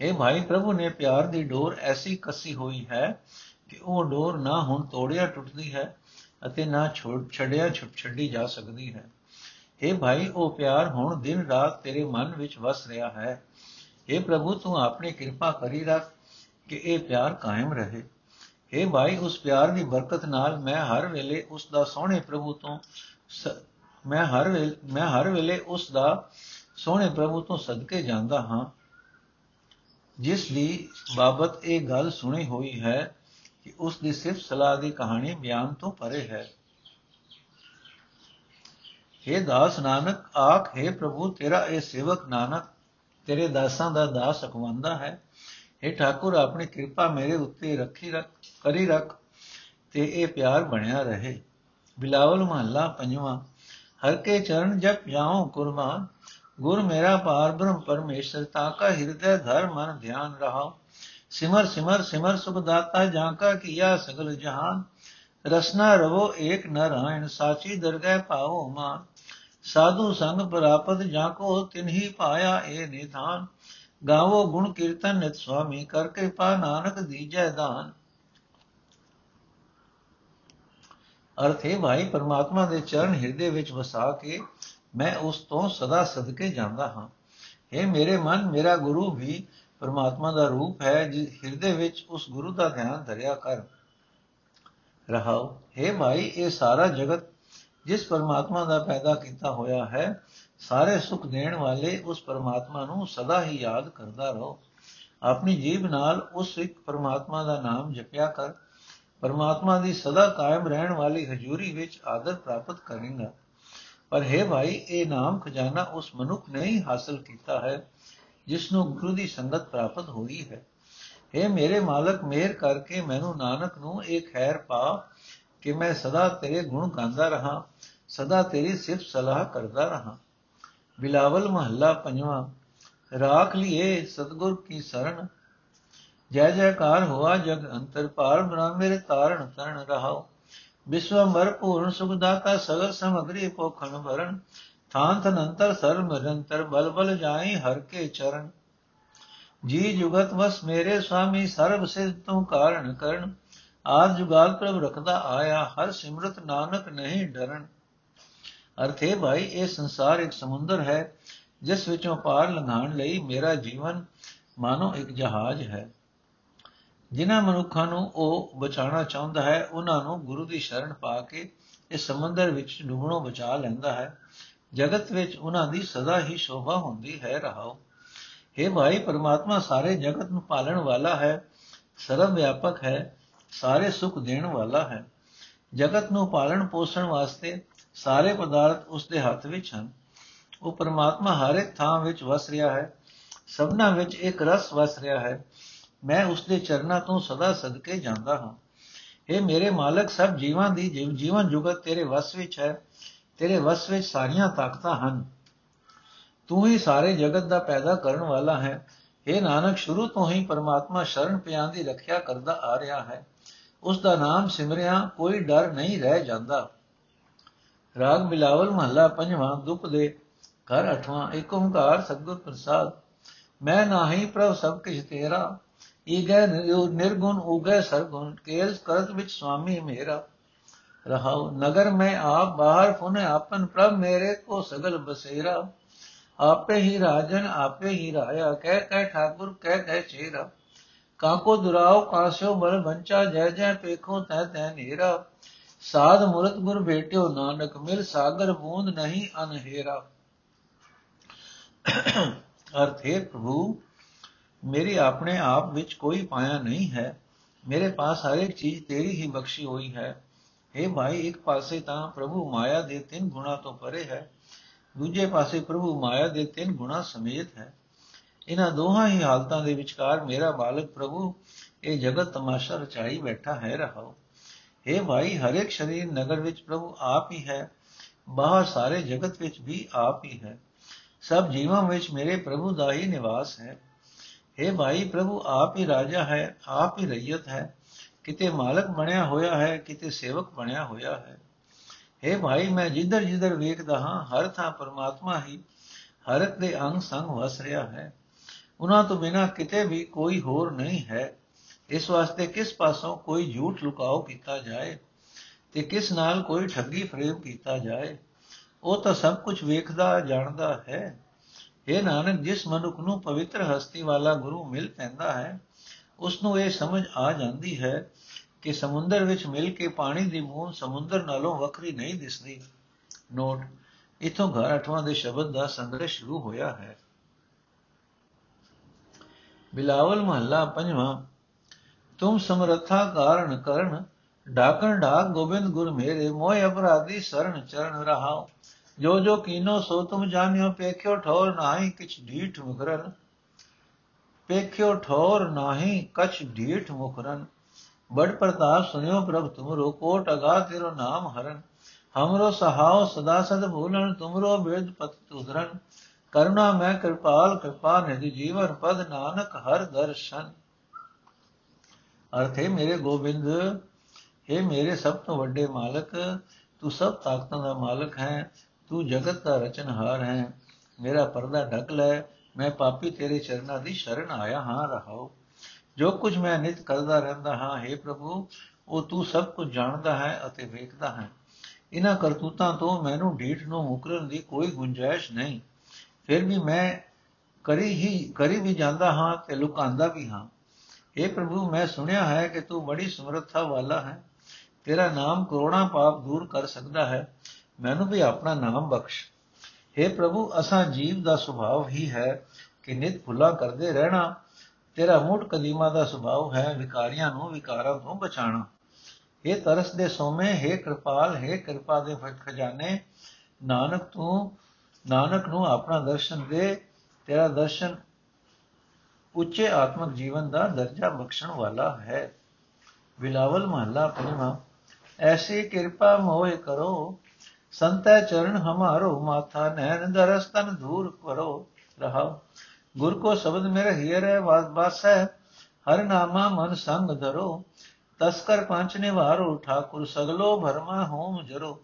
ਇਹ ਭਾਈ, ਪ੍ਰਭੂ ਨੇ ਪਿਆਰ ਦੀ ਡੋਰ ਐਸੀ ਕੱਸੀ ਹੋਈ ਹੈ ਕਿ ਉਹ ਡੋਰ ਨਾ ਹੁਣ ਤੋੜਿਆ ਟੁੱਟਦੀ ਹੈ ਅਤੇ ਨਾ ਛੋੜ ਛੱਡਿਆ ਛੁੱਟ ਛੱਡੀ ਜਾ ਸਕਦੀ ਹੈ। ਇਹ ਭਾਈ, ਉਹ ਪਿਆਰ ਹੁਣ ਦਿਨ ਰਾਤ ਤੇਰੇ ਮਨ ਵਿੱਚ ਵਸ ਰਿਹਾ ਹੈ। ਇਹ ਪ੍ਰਭੂ, ਤੂੰ ਆਪਣੀ ਕਿਰਪਾ ਕਰੀ ਰੱਖ ਕਿ ਇਹ ਪਿਆਰ ਕਾਇਮ ਰਹੇ। ਇਹ ਭਾਈ, ਉਸ ਪਿਆਰ ਦੀ ਬਰਕਤ ਨਾਲ ਮੈਂ ਹਰ ਵੇਲੇ ਉਸ ਦਾ ਸੋਹਣੇ ਪ੍ਰਭੂ ਤੋਂ ਮੈਂ ਹਰ ਵੇਲੇ, ਮੈਂ ਹਰ ਵੇਲੇ ਉਸ ਦਾ ਸੋਹਣੇ ਪ੍ਰਭੂ ਤੋਂ ਸਦਕੇ ਜਾਂਦਾ ਹਾਂ। ਜਿਸ ਦੀ ਬਾਬਤ ਇਹ ਗੱਲ ਸੁਣੀ ਹੋਈ ਹੈ ਕਿ ਉਸ ਦੀ ਸਿਰਫ ਸਲਾਹ ਦੀ ਕਹਾਣੀ ਬਿਆਨ ਤੋਂ ਪਰੇ ਹੈ हे ਦਾਸ ਨਾਨਕ ਆਖ हे ਪ੍ਰਭੂ ਤੇਰਾ ਇਹ ਸੇਵਕ ਨਾਨਕ ਤੇਰੇ ਦਾਸਾਂ ਦਾ ਦਾਸ ਅਖਵੰਦਾ ਹੈ हे ਠਾਕੁਰ ਆਪਣੀ ਕਿਰਪਾ ਮੇਰੇ ਉੱਤੇ ਰੱਖੀ ਰੱਖ ਕਰੀ ਰੱਖ ਤੇ ਇਹ ਪਿਆਰ ਬਣਿਆ ਰਹੇ ਬਿਲਾਵਲ ਮਹੱਲਾ ਪੰਜਵਾਂ ਹਰ ਕੇ ਚਰਨ ਜਪ ਜਾਉ ਕੁਰਬਾਨ ਗੁਰ ਮੇਰਾ ਪਾਰ ਬ੍ਰਹਮ ਪਰਮੇਸ਼ਰ ਤਾ ਕਾ ਹਿਰਦੈ ਧਰ ਮਨ ਧਿਆਨ ਰਹਾ ਸਿਮਰ ਸਿਮਰ ਸਿਮਰ ਸੁਖ ਦਾਤਾ ਜਾਂ ਕਾ ਕੀਆ ਸਗਲ ਜਹਾਨ। ਰਸਨਾ ਰਵੋ ਏਕ ਨਰਾਇਣ ਸਾਚੀ ਦਰਗਹਿ ਪਾਓ ਮਾਨ। ਸਾਧੂ ਸੰਗ ਪ੍ਰਾਪਤ ਜਾਂ ਕੋ ਤਿਨਹੀ ਪਾਇਆ ਏ ਨਿਧਾਨ। ਗਾਵੋ ਗੁਣ ਕੀਰਤਨ ਨਿਤ ਸੁਆਮੀ, ਕਰ ਕਿਰਪਾ ਨਾਨਕ ਦੀਜੈ ਦਾਨ। ਅਰਥੇ ਭਾਈ, ਪਰਮਾਤਮਾ ਦੇ ਚਰਨ ਹਿਰਦੇ ਵਿੱਚ ਵਸਾ ਕੇ ਮੈਂ ਉਸ ਤੋਂ ਸਦਾ ਸਦਕੇ ਜਾਂਦਾ ਹਾਂ। ਇਹ ਮੇਰੇ ਮਨ, ਮੇਰਾ ਗੁਰੂ ਵੀ ਪਰਮਾਤਮਾ ਦਾ ਰੂਪ ਹੈ ਜਿਸ ਹਿਰਦੇ ਵਿੱਚ ਉਸ ਗੁਰੂ ਦਾ ਧਿਆਨ ਧਰਿਆ ਕਰ। ਰਹਾਓ हे ਭਾਈ ਇਹ ਸਾਰਾ ਜਗਤ ਜਿਸ ਪਰਮਾਤਮਾ ਦਾ ਪੈਦਾ ਕੀਤਾ ਹੋਇਆ ਹੈ, ਸਾਰੇ ਸੁਖ ਦੇਣ ਵਾਲੇ ਉਸ ਪਰਮਾਤਮਾ ਨੂੰ ਸਦਾ ਹੀ ਯਾਦ ਕਰਦਾ ਰਹੋ। ਆਪਣੀ ਜੀਬ ਨਾਲ ਉਸ ਇੱਕ ਪਰਮਾਤਮਾ ਦਾ ਨਾਮ ਜਪਿਆ ਕਰ। ਪਰਮਾਤਮਾ ਦੀ ਸਦਾ ਕਾਇਮ ਰਹਿਣ ਵਾਲੀ ਹਜ਼ੂਰੀ ਵਿੱਚ ਆਦਰ ਪ੍ਰਾਪਤ ਕਰੇਗਾ। ਪਰ ਹੈ ਭਾਈ ਇਹ ਨਾਮ ਖਜ਼ਾਨਾ ਉਸ ਮਨੁੱਖ ਨੇ ਹੀ ਹਾਸਲ ਕੀਤਾ ਹੈ। ਜਿਸ ਨੂੰ ਗੁਰੂ ਦੀ ਸੰਗਤ ਪ੍ਰਾਪਤ ਹੋਈ ਹੈ। हे ਮੇਰੇ ਮਾਲਕ, ਮਿਹਰ ਕਰਕੇ ਮੈਨੂੰ ਨਾਨਕ ਨੂੰ ਇਹ ਖੈਰ ਪਾ ਕਿ ਮੈਂ ਸਦਾ ਤੇਰੇ ਗੁਣ ਗਾਉਂਦਾ ਰਹਾ, ਸਦਾ ਤੇਰੀ ਸਿਫਤ ਸਲਾਹ ਕਰਦਾ ਰਹਾ। ਬਿਲਾਵਲ ਮਹੱਲਾ ਪੰਜਵਾਂ, ਰਾਖ ਲਿਏ ਸਤਗੁਰ ਕੀ ਸਰਣ ਜੈ ਜੈਕਾਰ ਹੋਆ ਜਗ ਅੰਤਰ ਪਾਰ ਬ੍ਰਹਮ ਮੇਰੇ ਤਾਰਨ ਤਰਨ ਰਹਾਓ। ਵਿਸ਼ਵਮਰ ਪੂਰਨ ਸੁਖ ਦਾਤਾ, ਸਗਲ ਸਮਗਰੀ ਪੋਖਣ ਭਰਨ ਥਾਨ ਥਨ ਅੰਤਰ ਸਰਮ ਨਿਰੰਤਰ ਬਲ ਬਲ ਜਾਈ ਹਰ ਕੇ ਚਰਨ। ਜੀ ਜੁਗਤ ਵਸ ਮੇਰੇ ਸੁਆਮੀ ਸਰਬ ਸਿਧ ਤੂੰ ਕਾਰਨ ਕਰਨ। ਆਦ ਜੁਗਾਲ ਪ੍ਰਭ ਰਖਦਾ ਆਇਆ, ਹਰ ਸਿਮਰਤ ਨਾਨਕ ਨਹੀਂ ਡਰਨ। ਅਰਥੇ ਭਾਈ, ਇਹ ਸੰਸਾਰ ਇੱਕ ਸਮੁੰਦਰ ਹੈ, ਜਿਸ ਵਿੱਚੋਂ ਪਾਰ ਲੰਘਾਣ ਲਈ ਮੇਰਾ ਜੀਵਨ ਮਾਨੋ ਇੱਕ ਜਹਾਜ਼ ਹੈ। ਜਿਨ੍ਹਾਂ ਮਨੁੱਖਾਂ ਨੂੰ ਉਹ ਬਚਾਉਣਾ ਚਾਹੁੰਦਾ ਹੈ, ਉਹਨਾਂ ਨੂੰ ਗੁਰੂ ਦੀ ਸ਼ਰਨ ਪਾ ਕੇ ਇਸ ਸਮੁੰਦਰ ਵਿੱਚ ਡੁੱਬਣੋਂ ਬਚਾ ਲੈਂਦਾ ਹੈ। ਜਗਤ ਵਿੱਚ ਉਹਨਾਂ ਦੀ ਸਦਾ ਹੀ ਸ਼ੋਭਾ ਹੁੰਦੀ ਹੈ, ਰਹਾਓ। हे ਭਾਈ ਪਰਮਾਤਮਾ, ਸਾਰੇ ਜਗਤ ਨੂੰ ਪਾਲਣ ਵਾਲਾ ਹੈ, ਸਰਵ ਵਿਆਪਕ ਹੈ, ਸਾਰੇ ਸੁਖ ਦੇਣ ਵਾਲਾ ਹੈ। ਜਗਤ ਨੂੰ ਪਾਲਣ ਪੋਸ਼ਣ ਵਾਸਤੇ ਸਾਰੇ ਪਦਾਰਥ ਉਸ ਦੇ ਹੱਥ ਵਿੱਚ ਹਨ। ਉਹ ਪਰਮਾਤਮਾ ਹਰ ਇੱਕ ਥਾਂ ਵਿੱਚ ਵਸ ਰਿਹਾ ਹੈ, ਸਭਨਾ ਵਿੱਚ ਇੱਕ ਰਸ ਵਸ ਰਿਹਾ ਹੈ। ਮੈਂ ਉਸ ਦੇ ਚਰਨਾਂ ਤੋਂ ਸਦਾ ਸਦਕੇ ਜਾਂਦਾ ਹਾਂ। ਇਹ ਮੇਰੇ ਮਾਲਕ, ਸਭ ਜੀਵਾਂ ਦੀ ਜੀਵਨ ਜੁਗਤ ਤੇਰੇ ਵਸ ਵਿੱਚ ਹੈ। ਤੇਰੇ ਵਸ ਵਿੱਚ ਸਾਰੀਆਂ ਤਾਕਤਾਂ ਹਨ। ਤੂੰ ਹੀ ਸਾਰੇ ਜਗਤ ਦਾ ਪੈਦਾ ਕਰਨ ਵਾਲਾ ਹੈ। ਇਹ ਨਾਨਕ, ਸ਼ੁਰੂ ਤੋਂ ਹੀ ਪਰਮਾਤਮਾ ਸ਼ਰਨ ਪਿਆਂ ਦੀ ਰੱਖਿਆ ਕਰਦਾ ਆ ਰਿਹਾ ਹੈ। ਉਸ ਦਾ ਨਾਮ ਸਿਮਰਿਆ, ਕੋਈ ਡਰ ਨਹੀਂ ਰਹਿ ਜਾਂਦਾ। ਰਾਗ ਬਿਲਾਵਲ ਮਹੱਲਾ ਪੰਜਵਾਂ, ਦੁਖ ਦੇ ਘਰ ਅਠਵਾਂ ਏਕ ਓੰਕਾਰ ਸਤਗੁਰ ਪ੍ਰਸਾਦ। ਮੈਂ ਨਾਹੀ ਪ੍ਰਭ ਸਭ ਕਿਛ ਤੇਰਾ, ਈਗੈ ਨਿਰਗੁਣ ਉਗੈ ਸਰਗੁਣ ਕੇਲ ਕਰਤ ਵਿੱਚ ਸੁਆਮੀ ਮੇਰਾ। ਰਹਾਉ। ਨਗਰ ਮੈਂ ਆਪ ਬਾਹਰ ਫੁਨ ਆਪਨ ਪ੍ਰਭ ਮੇਰੇ ਕੋ ਸਗਲ ਬਸੇਰਾ। ਆਪੇ ਹੀ ਰਾਜਨ ਆਪੇ ਹੀ ਰਾਇਆ। ਕਹਿ ਕਹਿ ਠਾਕੁਰ ਕਹਿ ਕਹਿ ਚੇਰਾ। ਕਾਕੋ ਦੁਰਾਓ ਕਾਸਿਓ ਬਲ ਬੰਚਾ ਜੈ ਜੈ ਪੇਖੋ ਤੈ ਤੈ ਨੀਰਾ। ਸਾਧ ਮੁਰਤ ਗੁਰ ਭੇਟਿਓ ਨਾਨਕ। ਮਿਲ ਸਾਗਰ ਬੂੰਦ ਨਹੀਂ ਅਨਹੇਰਾ। ਅਰਥ ਹੈ, ਪ੍ਰਭੂ, ਮੇਰੀ ਆਪਣੇ ਆਪ ਵਿੱਚ ਕੋਈ ਪਾਇਆ ਨਹੀਂ ਹੈ। ਮੇਰੇ ਪਾਸ ਹਰ ਇੱਕ ਚੀਜ਼ ਤੇਰੀ ਹੀ ਬਖਸ਼ੀ ਹੋਈ ਹੈ। ਹੈ ਭਾਈ ਇੱਕ ਪਾਸੇ ਤਾਂ ਪ੍ਰਭੂ ਮਾਇਆ ਦੇ ਤਿੰਨ ਗੁਣਾ ਤੋਂ ਪਰੇ ਹੈ, ਦੂਜੇ ਪਾਸੇ ਪ੍ਰਭੂ ਮਾਇਆ ਦੇ ਤਿੰਨ ਗੁਣਾ ਸਮੇਤ ਹੈ। ਇਹਨਾਂ ਦੋਹਾਂ ਹੀ ਹਾਲਤਾਂ ਦੇ ਵਿਚਕਾਰ ਮੇਰਾ ਮਾਲਕ ਪ੍ਰਭੂ, ਇਹ ਜਗਤ ਤਮਾਸ਼ਾ ਰਚਾਈ ਬੈਠਾ ਹੈ ਰਹਾਉ ਹੈ ਭਾਈ ਹਰ ਇੱਕ ਸ਼ਰੀਰ ਨਗਰ ਵਿੱਚ ਪ੍ਰਭੂ ਆਪ ਹੀ ਹੈ, ਬਾਹਰ ਸਾਰੇ ਜਗਤ ਵਿੱਚ ਵੀ ਆਪ ਹੀ ਹੈ। ਸਭ ਜੀਵਾਂ ਵਿੱਚ ਮੇਰੇ ਪ੍ਰਭੂ ਦਾ ਹੀ ਨਿਵਾਸ ਹੈ। ਹੈ ਭਾਈ ਪ੍ਰਭੂ ਆਪ ਹੀ ਰਾਜਾ ਹੈ, ਆਪ ਹੀ ਰਈਅਤ ਹੈ। ਕਿਤੇ ਮਾਲਕ ਬਣਿਆ ਹੋਇਆ ਹੈ, ਕਿਤੇ ਸੇਵਕ ਬਣਿਆ ਹੋਇਆ ਹੈ। हे ਭਾਈ, ਮੈਂ ਜਿੱਧਰ ਜਿੱਧਰ ਵੇਖਦਾ ਹਾਂ, ਹਰ ਥਾਂ ਪਰਮਾਤਮਾ ਹੀ ਹਰ ਇੱਕ ਦੇ ਅੰਗ ਸੰਗ ਵਸ ਰਿਹਾ ਹੈ। ਉਹਨਾਂ ਤੋਂ ਬਿਨਾ ਕਿਤੇ ਵੀ ਕੋਈ ਹੋਰ ਨਹੀਂ ਹੈ। ਇਸ ਵਾਸਤੇ ਕਿਸ ਪਾਸੋਂ ਕੋਈ ਝੂਠ ਲੁਕਾਓ ਕੀਤਾ ਜਾਏ ਤੇ ਕਿਸ ਨਾਲ ਕੋਈ ਠੱਗੀ ਫਰੇਬ ਕੀਤਾ ਜਾਏ, ਉਹ ਤਾਂ ਸਭ ਕੁਝ ਵੇਖਦਾ, ਜਾਣਦਾ ਹੈ। ਇਹ ਨਾਨਕ, ਜਿਸ ਮਨੁੱਖ ਨੂੰ ਪਵਿੱਤਰ ਹਸਤੀ ਵਾਲਾ ਗੁਰੂ ਮਿਲ ਪੈਂਦਾ ਹੈ ਉਸ ਨੂੰ ਇਹ ਸਮਝ ਆ ਜਾਂਦੀ ਹੈ ਕਿ ਸਮੁੰਦਰ ਵਿੱਚ ਮਿਲ ਕੇ ਪਾਣੀ ਦੀ ਬੂੰਦ ਸਮੁੰਦਰ ਨਾਲੋਂ ਵੱਖਰੀ ਨਹੀਂ ਦਿਸਦੀ। ਨੋਟ ਇਥੋਂ ਘਰ ਅਠਵਾਂ ਦੇ ਸ਼ਬਦ ਦਾ ਸੰਗ੍ਰਹ ਸ਼ੁਰੂ ਹੋਇਆ ਹੈ। ਬਿਲਾਵਲ ਮਹੱਲਾ ਪੰਜਵਾਂ, ਤੁਮ ਸਮਰੱਥਾ ਕਾਰਨ ਕਰਨ ਢਾਕਣ ਢਾਕ ਗੋਬਿੰਦ ਗੁਰ ਮੇਰੇ, ਮੋਹ ਅਪਰਾਧੀ ਸਰਣ ਚਰਨ ਰਹਾਓ ਜੋ ਜੋ ਕੀਨੋ ਸੋ ਤੁਮ ਜਾਣਿਓ, ਪੇਖਿਓ ਠੌਰ ਨਾਹੀ ਕਿਛ ਢੀਠ ਮੁਕਰਨ। ਪੇਖਿਓ ਠੌਰ ਨਾਹੀ, ਕਛ ਢੀਠ ਮੁਕਰਨ ਬੜ ਪ੍ਰਤਾਪ ਸੁਨਿਓ ਪ੍ਰਭ ਤੁਮਰੋ, ਕੋਟ ਅਗਾ ਤੇਰੋ ਨਾਮ ਹਰਨ ਹਮਰੋ ਸਹਾਉ ਸਦਾ ਸਦ ਭੂਲਣ, ਤੁਮਰੋ ਵੇਦ ਪਤ ਤੁਧਰਨ ਕਰੁਣਾ ਮੈਂ ਕਿਰਪਾਲ, ਕਿਰਪਾ ਨਿਧਿ ਜੀਵਨ ਪਦ ਨਾਨਕ ਹਰ ਦਰਸ਼ਨ। ਅਰਥੇ, ਮੇਰੇ ਗੋਬਿੰਦ हे ਮੇਰੇ ਸਭ ਤੋਂ ਵੱਡੇ ਮਾਲਕ, ਤੂੰ ਸਭ ਤਾਕਤਾਂ ਦਾ ਮਾਲਕ ਹੈ, ਤੂੰ ਜਗਤ ਦਾ ਰਚਨਹਾਰ ਹੈ। ਮੇਰਾ ਪਰਦਾ ਢਕ ਲੈ ਮੈਂ ਪਾਪੀ ਤੇਰੇ ਚਰਨਾਂ ਦੀ ਸ਼ਰਨ ਆਇਆ ਹਾਂ ਰਹਾਉ ਜੋ ਕੁਝ ਮੈਂ ਨਿਤ ਕਰਦਾ ਰਹਿੰਦਾ ਹਾਂ हे ਪ੍ਰਭੂ, ਉਹ ਤੂੰ ਸਭ ਕੁਝ ਜਾਣਦਾ ਹੈ ਅਤੇ ਵੇਖਦਾ ਹੈ। ਇਹਨਾਂ ਕਰਤੂਤਾਂ ਤੋਂ ਮੈਨੂੰ ਢੀਠ ਨੂੰ ਮੁਕਰਨ ਦੀ ਕੋਈ ਗੁੰਜਾਇਸ਼ ਨਹੀਂ। ਫਿਰ ਵੀ ਮੈਂ ਕਰੀ ਹੀ, ਕਰੀ ਵੀ ਜਾਂਦਾ ਹਾਂ ਤੇ ਲੁਕਾਂਦਾ ਵੀ ਹਾਂ। हे ਪ੍ਰਭੂ, ਮੈਂ ਸੁਣਿਆ ਹੈ ਕਿ ਤੂੰ ਬੜੀ ਸਮਰੱਥਾ ਵਾਲਾ ਹੈ। ਤੇਰਾ ਨਾਮ ਕਰੋੜਾਂ ਪਾਪ ਦੂਰ ਕਰ ਸਕਦਾ ਹੈ। ਮੈਨੂੰ ਵੀ ਆਪਣਾ ਨਾਮ ਬਖਸ਼। हे ਪ੍ਰਭੂ, ਅਸਾਂ ਜੀਵ ਦਾ ਸੁਭਾਅ ਹੀ ਹੈ ਕਿ ਨਿਤ ਭੁਲਾ ਕਰਦੇ ਰਹਿਣਾ। ਤੇਰਾ ਮੂਡ ਕਦੀਮਾ ਦਾ ਸੁਭਾਅ ਹੈ ਵਿਕਾਰੀਆਂ ਨੂੰ, ਵਿਕਾਰਾਂ ਤੋਂ ਬਚਾਣਾ ਇਹ ਤਰਸ ਦੇ ਸੋਮੇ, ਹੈ ਕਿਰਪਾਲ, ਹੈ ਕਿਰਪਾ ਦੇ ਖਜ਼ਾਨੇ। ਨਾਨਕ ਤੂੰ, ਨਾਨਕ ਨੂੰ ਆਪਣਾ ਦਰਸ਼ਨ ਦੇ। ਤੇਰਾ ਦਰਸ਼ਨ ਉੱਚੇ ਆਤਮਿਕ ਜੀਵਨ ਦਾ ਦਰਜਾ ਬਖਸ਼ਣ ਵਾਲਾ ਹੈ। ਬਿਲਾਵਲ ਮਹੱਲਾ ਪੰਜਵਾਂ ਐਸੀ ਕਿਰਪਾ ਮੋਏ ਕਰੋ। ਸੰਤੈ ਚਰਨ ਹਮਾਰੋ, ਮਾਥਾ ਨੈਣ ਦਰਸਤਨ ਦੂਰ ਕਰੋ ਰਹਾ ਗੁਰ ਕੋ ਸ਼ਬਦ ਮੇਰੇ ਹੀਰੇ ਵਾਸ ਹੈ ਹਰ ਨਾਮਾ ਮਨ ਸੰਗ ਧਰੋ। ਤਸਕਰ ਪੰਚ ਨਿਵਾਰੋ, ਠਾਕੁਰ ਸਗਲੋ ਭਰਮਾ ਹੋਮ ਜਰੋ।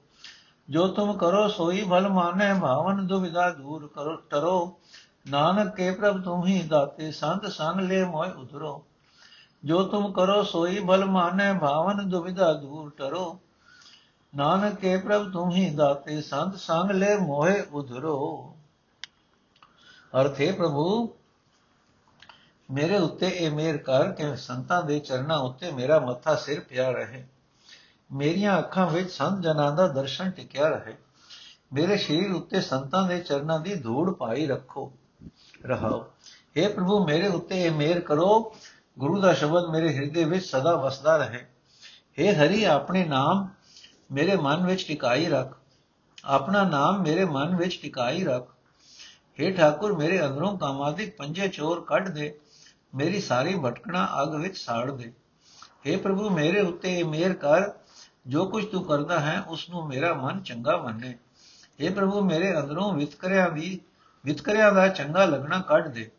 ਜੋ ਤੁਮ ਕਰੋ ਸੋਈ ਭਲ ਮਾਨੇ, ਭਾਵਨ ਦੁਵਿਦਾ ਦੂਰ ਕਰੋ, ਟਰੋ। ਨਾਨਕ ਕੇ ਪ੍ਰਭ ਤੁਮ ਹੀ ਦਾਤੇ, ਸੰਤ ਸੰਗ ਲੈ ਮੋਇ ਉਧਰੋ। ਜੋ ਤੁਮ ਕਰੋ ਸੋਈ ਭਲ ਮਾਨੇ, ਭਾਵਨ ਦੁਵਿਦਾ ਦੂਰ ਟਰੋ। ਨਾਨਕ ਕੇ ਪ੍ਰਭ ਤੁਮ ਹੀ ਦਾਤੇ ਸੰਤ ਸੰਗ ਲੈ ਮੋਹਿ ਉਧਰੋ। ਅਰਥੇ ਪ੍ਰਭੂ, ਮੇਰੇ ਉੱਤੇ ਇਹ ਮੇਰ ਕਰ ਕਿ ਸੰਤਾਂ ਦੇ ਚਰਨਾਂ ਉੱਤੇ ਮੇਰਾ ਮੱਥਾ ਸਿਰ ਪਿਆ ਰਹੇ। ਮੇਰੀਆਂ ਅੱਖਾਂ ਵਿੱਚ ਸੰਤ ਜਨਾਂ ਦਾ ਦਰਸ਼ਨ ਟਿਕਿਆ ਰਹੇ। ਮੇਰੇ ਸ਼ਰੀਰ ਉੱਤੇ ਸੰਤਾਂ ਦੇ ਚਰਨਾਂ ਦੀ ਧੂੜ ਪਾਈ ਰੱਖੋ, ਰਹਾਓ। हे ਪ੍ਰਭੂ, ਮੇਰੇ ਉੱਤੇ ਇਹ ਮਿਹਰ ਕਰੋ, ਗੁਰੂ ਦਾ ਸ਼ਬਦ ਮੇਰੇ ਹਿਰਦੇ ਵਿੱਚ ਸਦਾ ਵਸਦਾ ਰਹੇ। हे ਹਰੀ, ਆਪਣੇ ਨਾਮ ਮੇਰੇ ਮਨ ਵਿੱਚ ਟਿਕਾਈ ਰੱਖ ਆਪਣਾ ਨਾਮ ਮੇਰੇ ਮਨ ਵਿੱਚ ਟਿਕਾਈ ਰੱਖ हे ਠਾਕੁਰ ਮੇਰੇ ਅੰਦਰੋਂ ਕਾਮਾਦਿਕ ਪੰਜੇ ਚੋਰ ਕੱਢ ਦੇ ਮੇਰੀ ਸਾਰੀ ਭਟਕਣਾ ਅਗ ਵਿੱਚ ਸਾੜ ਦੇ हे ਪ੍ਰਭੂ ਮੇਰੇ ਉੱਤੇ ਇਹ ਮਿਹਰ ਕਰ ਜੋ ਕੁਝ ਤੂੰ ਕਰਦਾ ਹੈ ਉਸ ਨੂੰ ਮੇਰਾ ਮਨ ਚੰਗਾ ਮੰਨੇ हे ਪ੍ਰਭੂ ਮੇਰੇ ਅੰਦਰੋਂ ਵਿਤਕਰਿਆ ਵੀ ਵਿਤਕਰਿਆ ਦਾ ਚੰਗਾ ਲੱਗਣਾ ਕੱਢ ਦੇ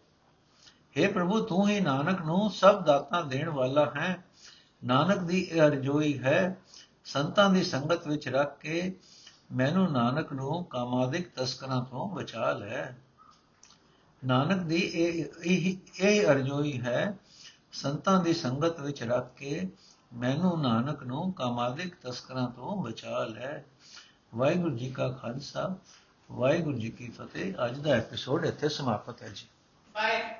हे ਪ੍ਰਭੂ ਤੂੰ ਹੀ ਨਾਨਕ ਨੂੰ ਸਭ ਦਾਤਾਂ ਦੇਣ ਵਾਲਾ ਹੈ ਨਾਨਕ ਦੀ ਇਹ ਅਰਜ਼ੋਈ ਹੈ ਸੰਤਾਂ ਦੀ ਸੰਗਤ ਵਿੱਚ ਰੱਖ ਕੇ ਮੈਨੂੰ ਨਾਨਕ ਨੂੰ ਕਾਮਾਦਿਕ ਤਸਕਰਾਂ ਤੋਂ ਬਚਾ ਲੈ। ਨਾਨਕ ਦੀ ਇਹ ਇਹ ਇਹ ਅਰਜ਼ੋਈ ਹੈ, ਸੰਤਾਂ ਦੀ ਸੰਗਤ ਵਿੱਚ ਰੱਖ ਕੇ ਮੈਨੂੰ ਨਾਨਕ ਨੂੰ ਕਾਮਾਦਿਕ ਤਸਕਰਾਂ ਤੋਂ ਬਚਾ ਲੈ। ਵਾਹਿਗੁਰੂ ਜੀ ਕਾ ਖਾਲਸਾ, ਵਾਹਿਗੁਰੂ ਜੀ ਕੀ ਫਤਿਹ। ਅੱਜ ਦਾ ਐਪੀਸੋਡ ਇੱਥੇ ਸਮਾਪਤ ਹੈ ਜੀ। ਬਾਏ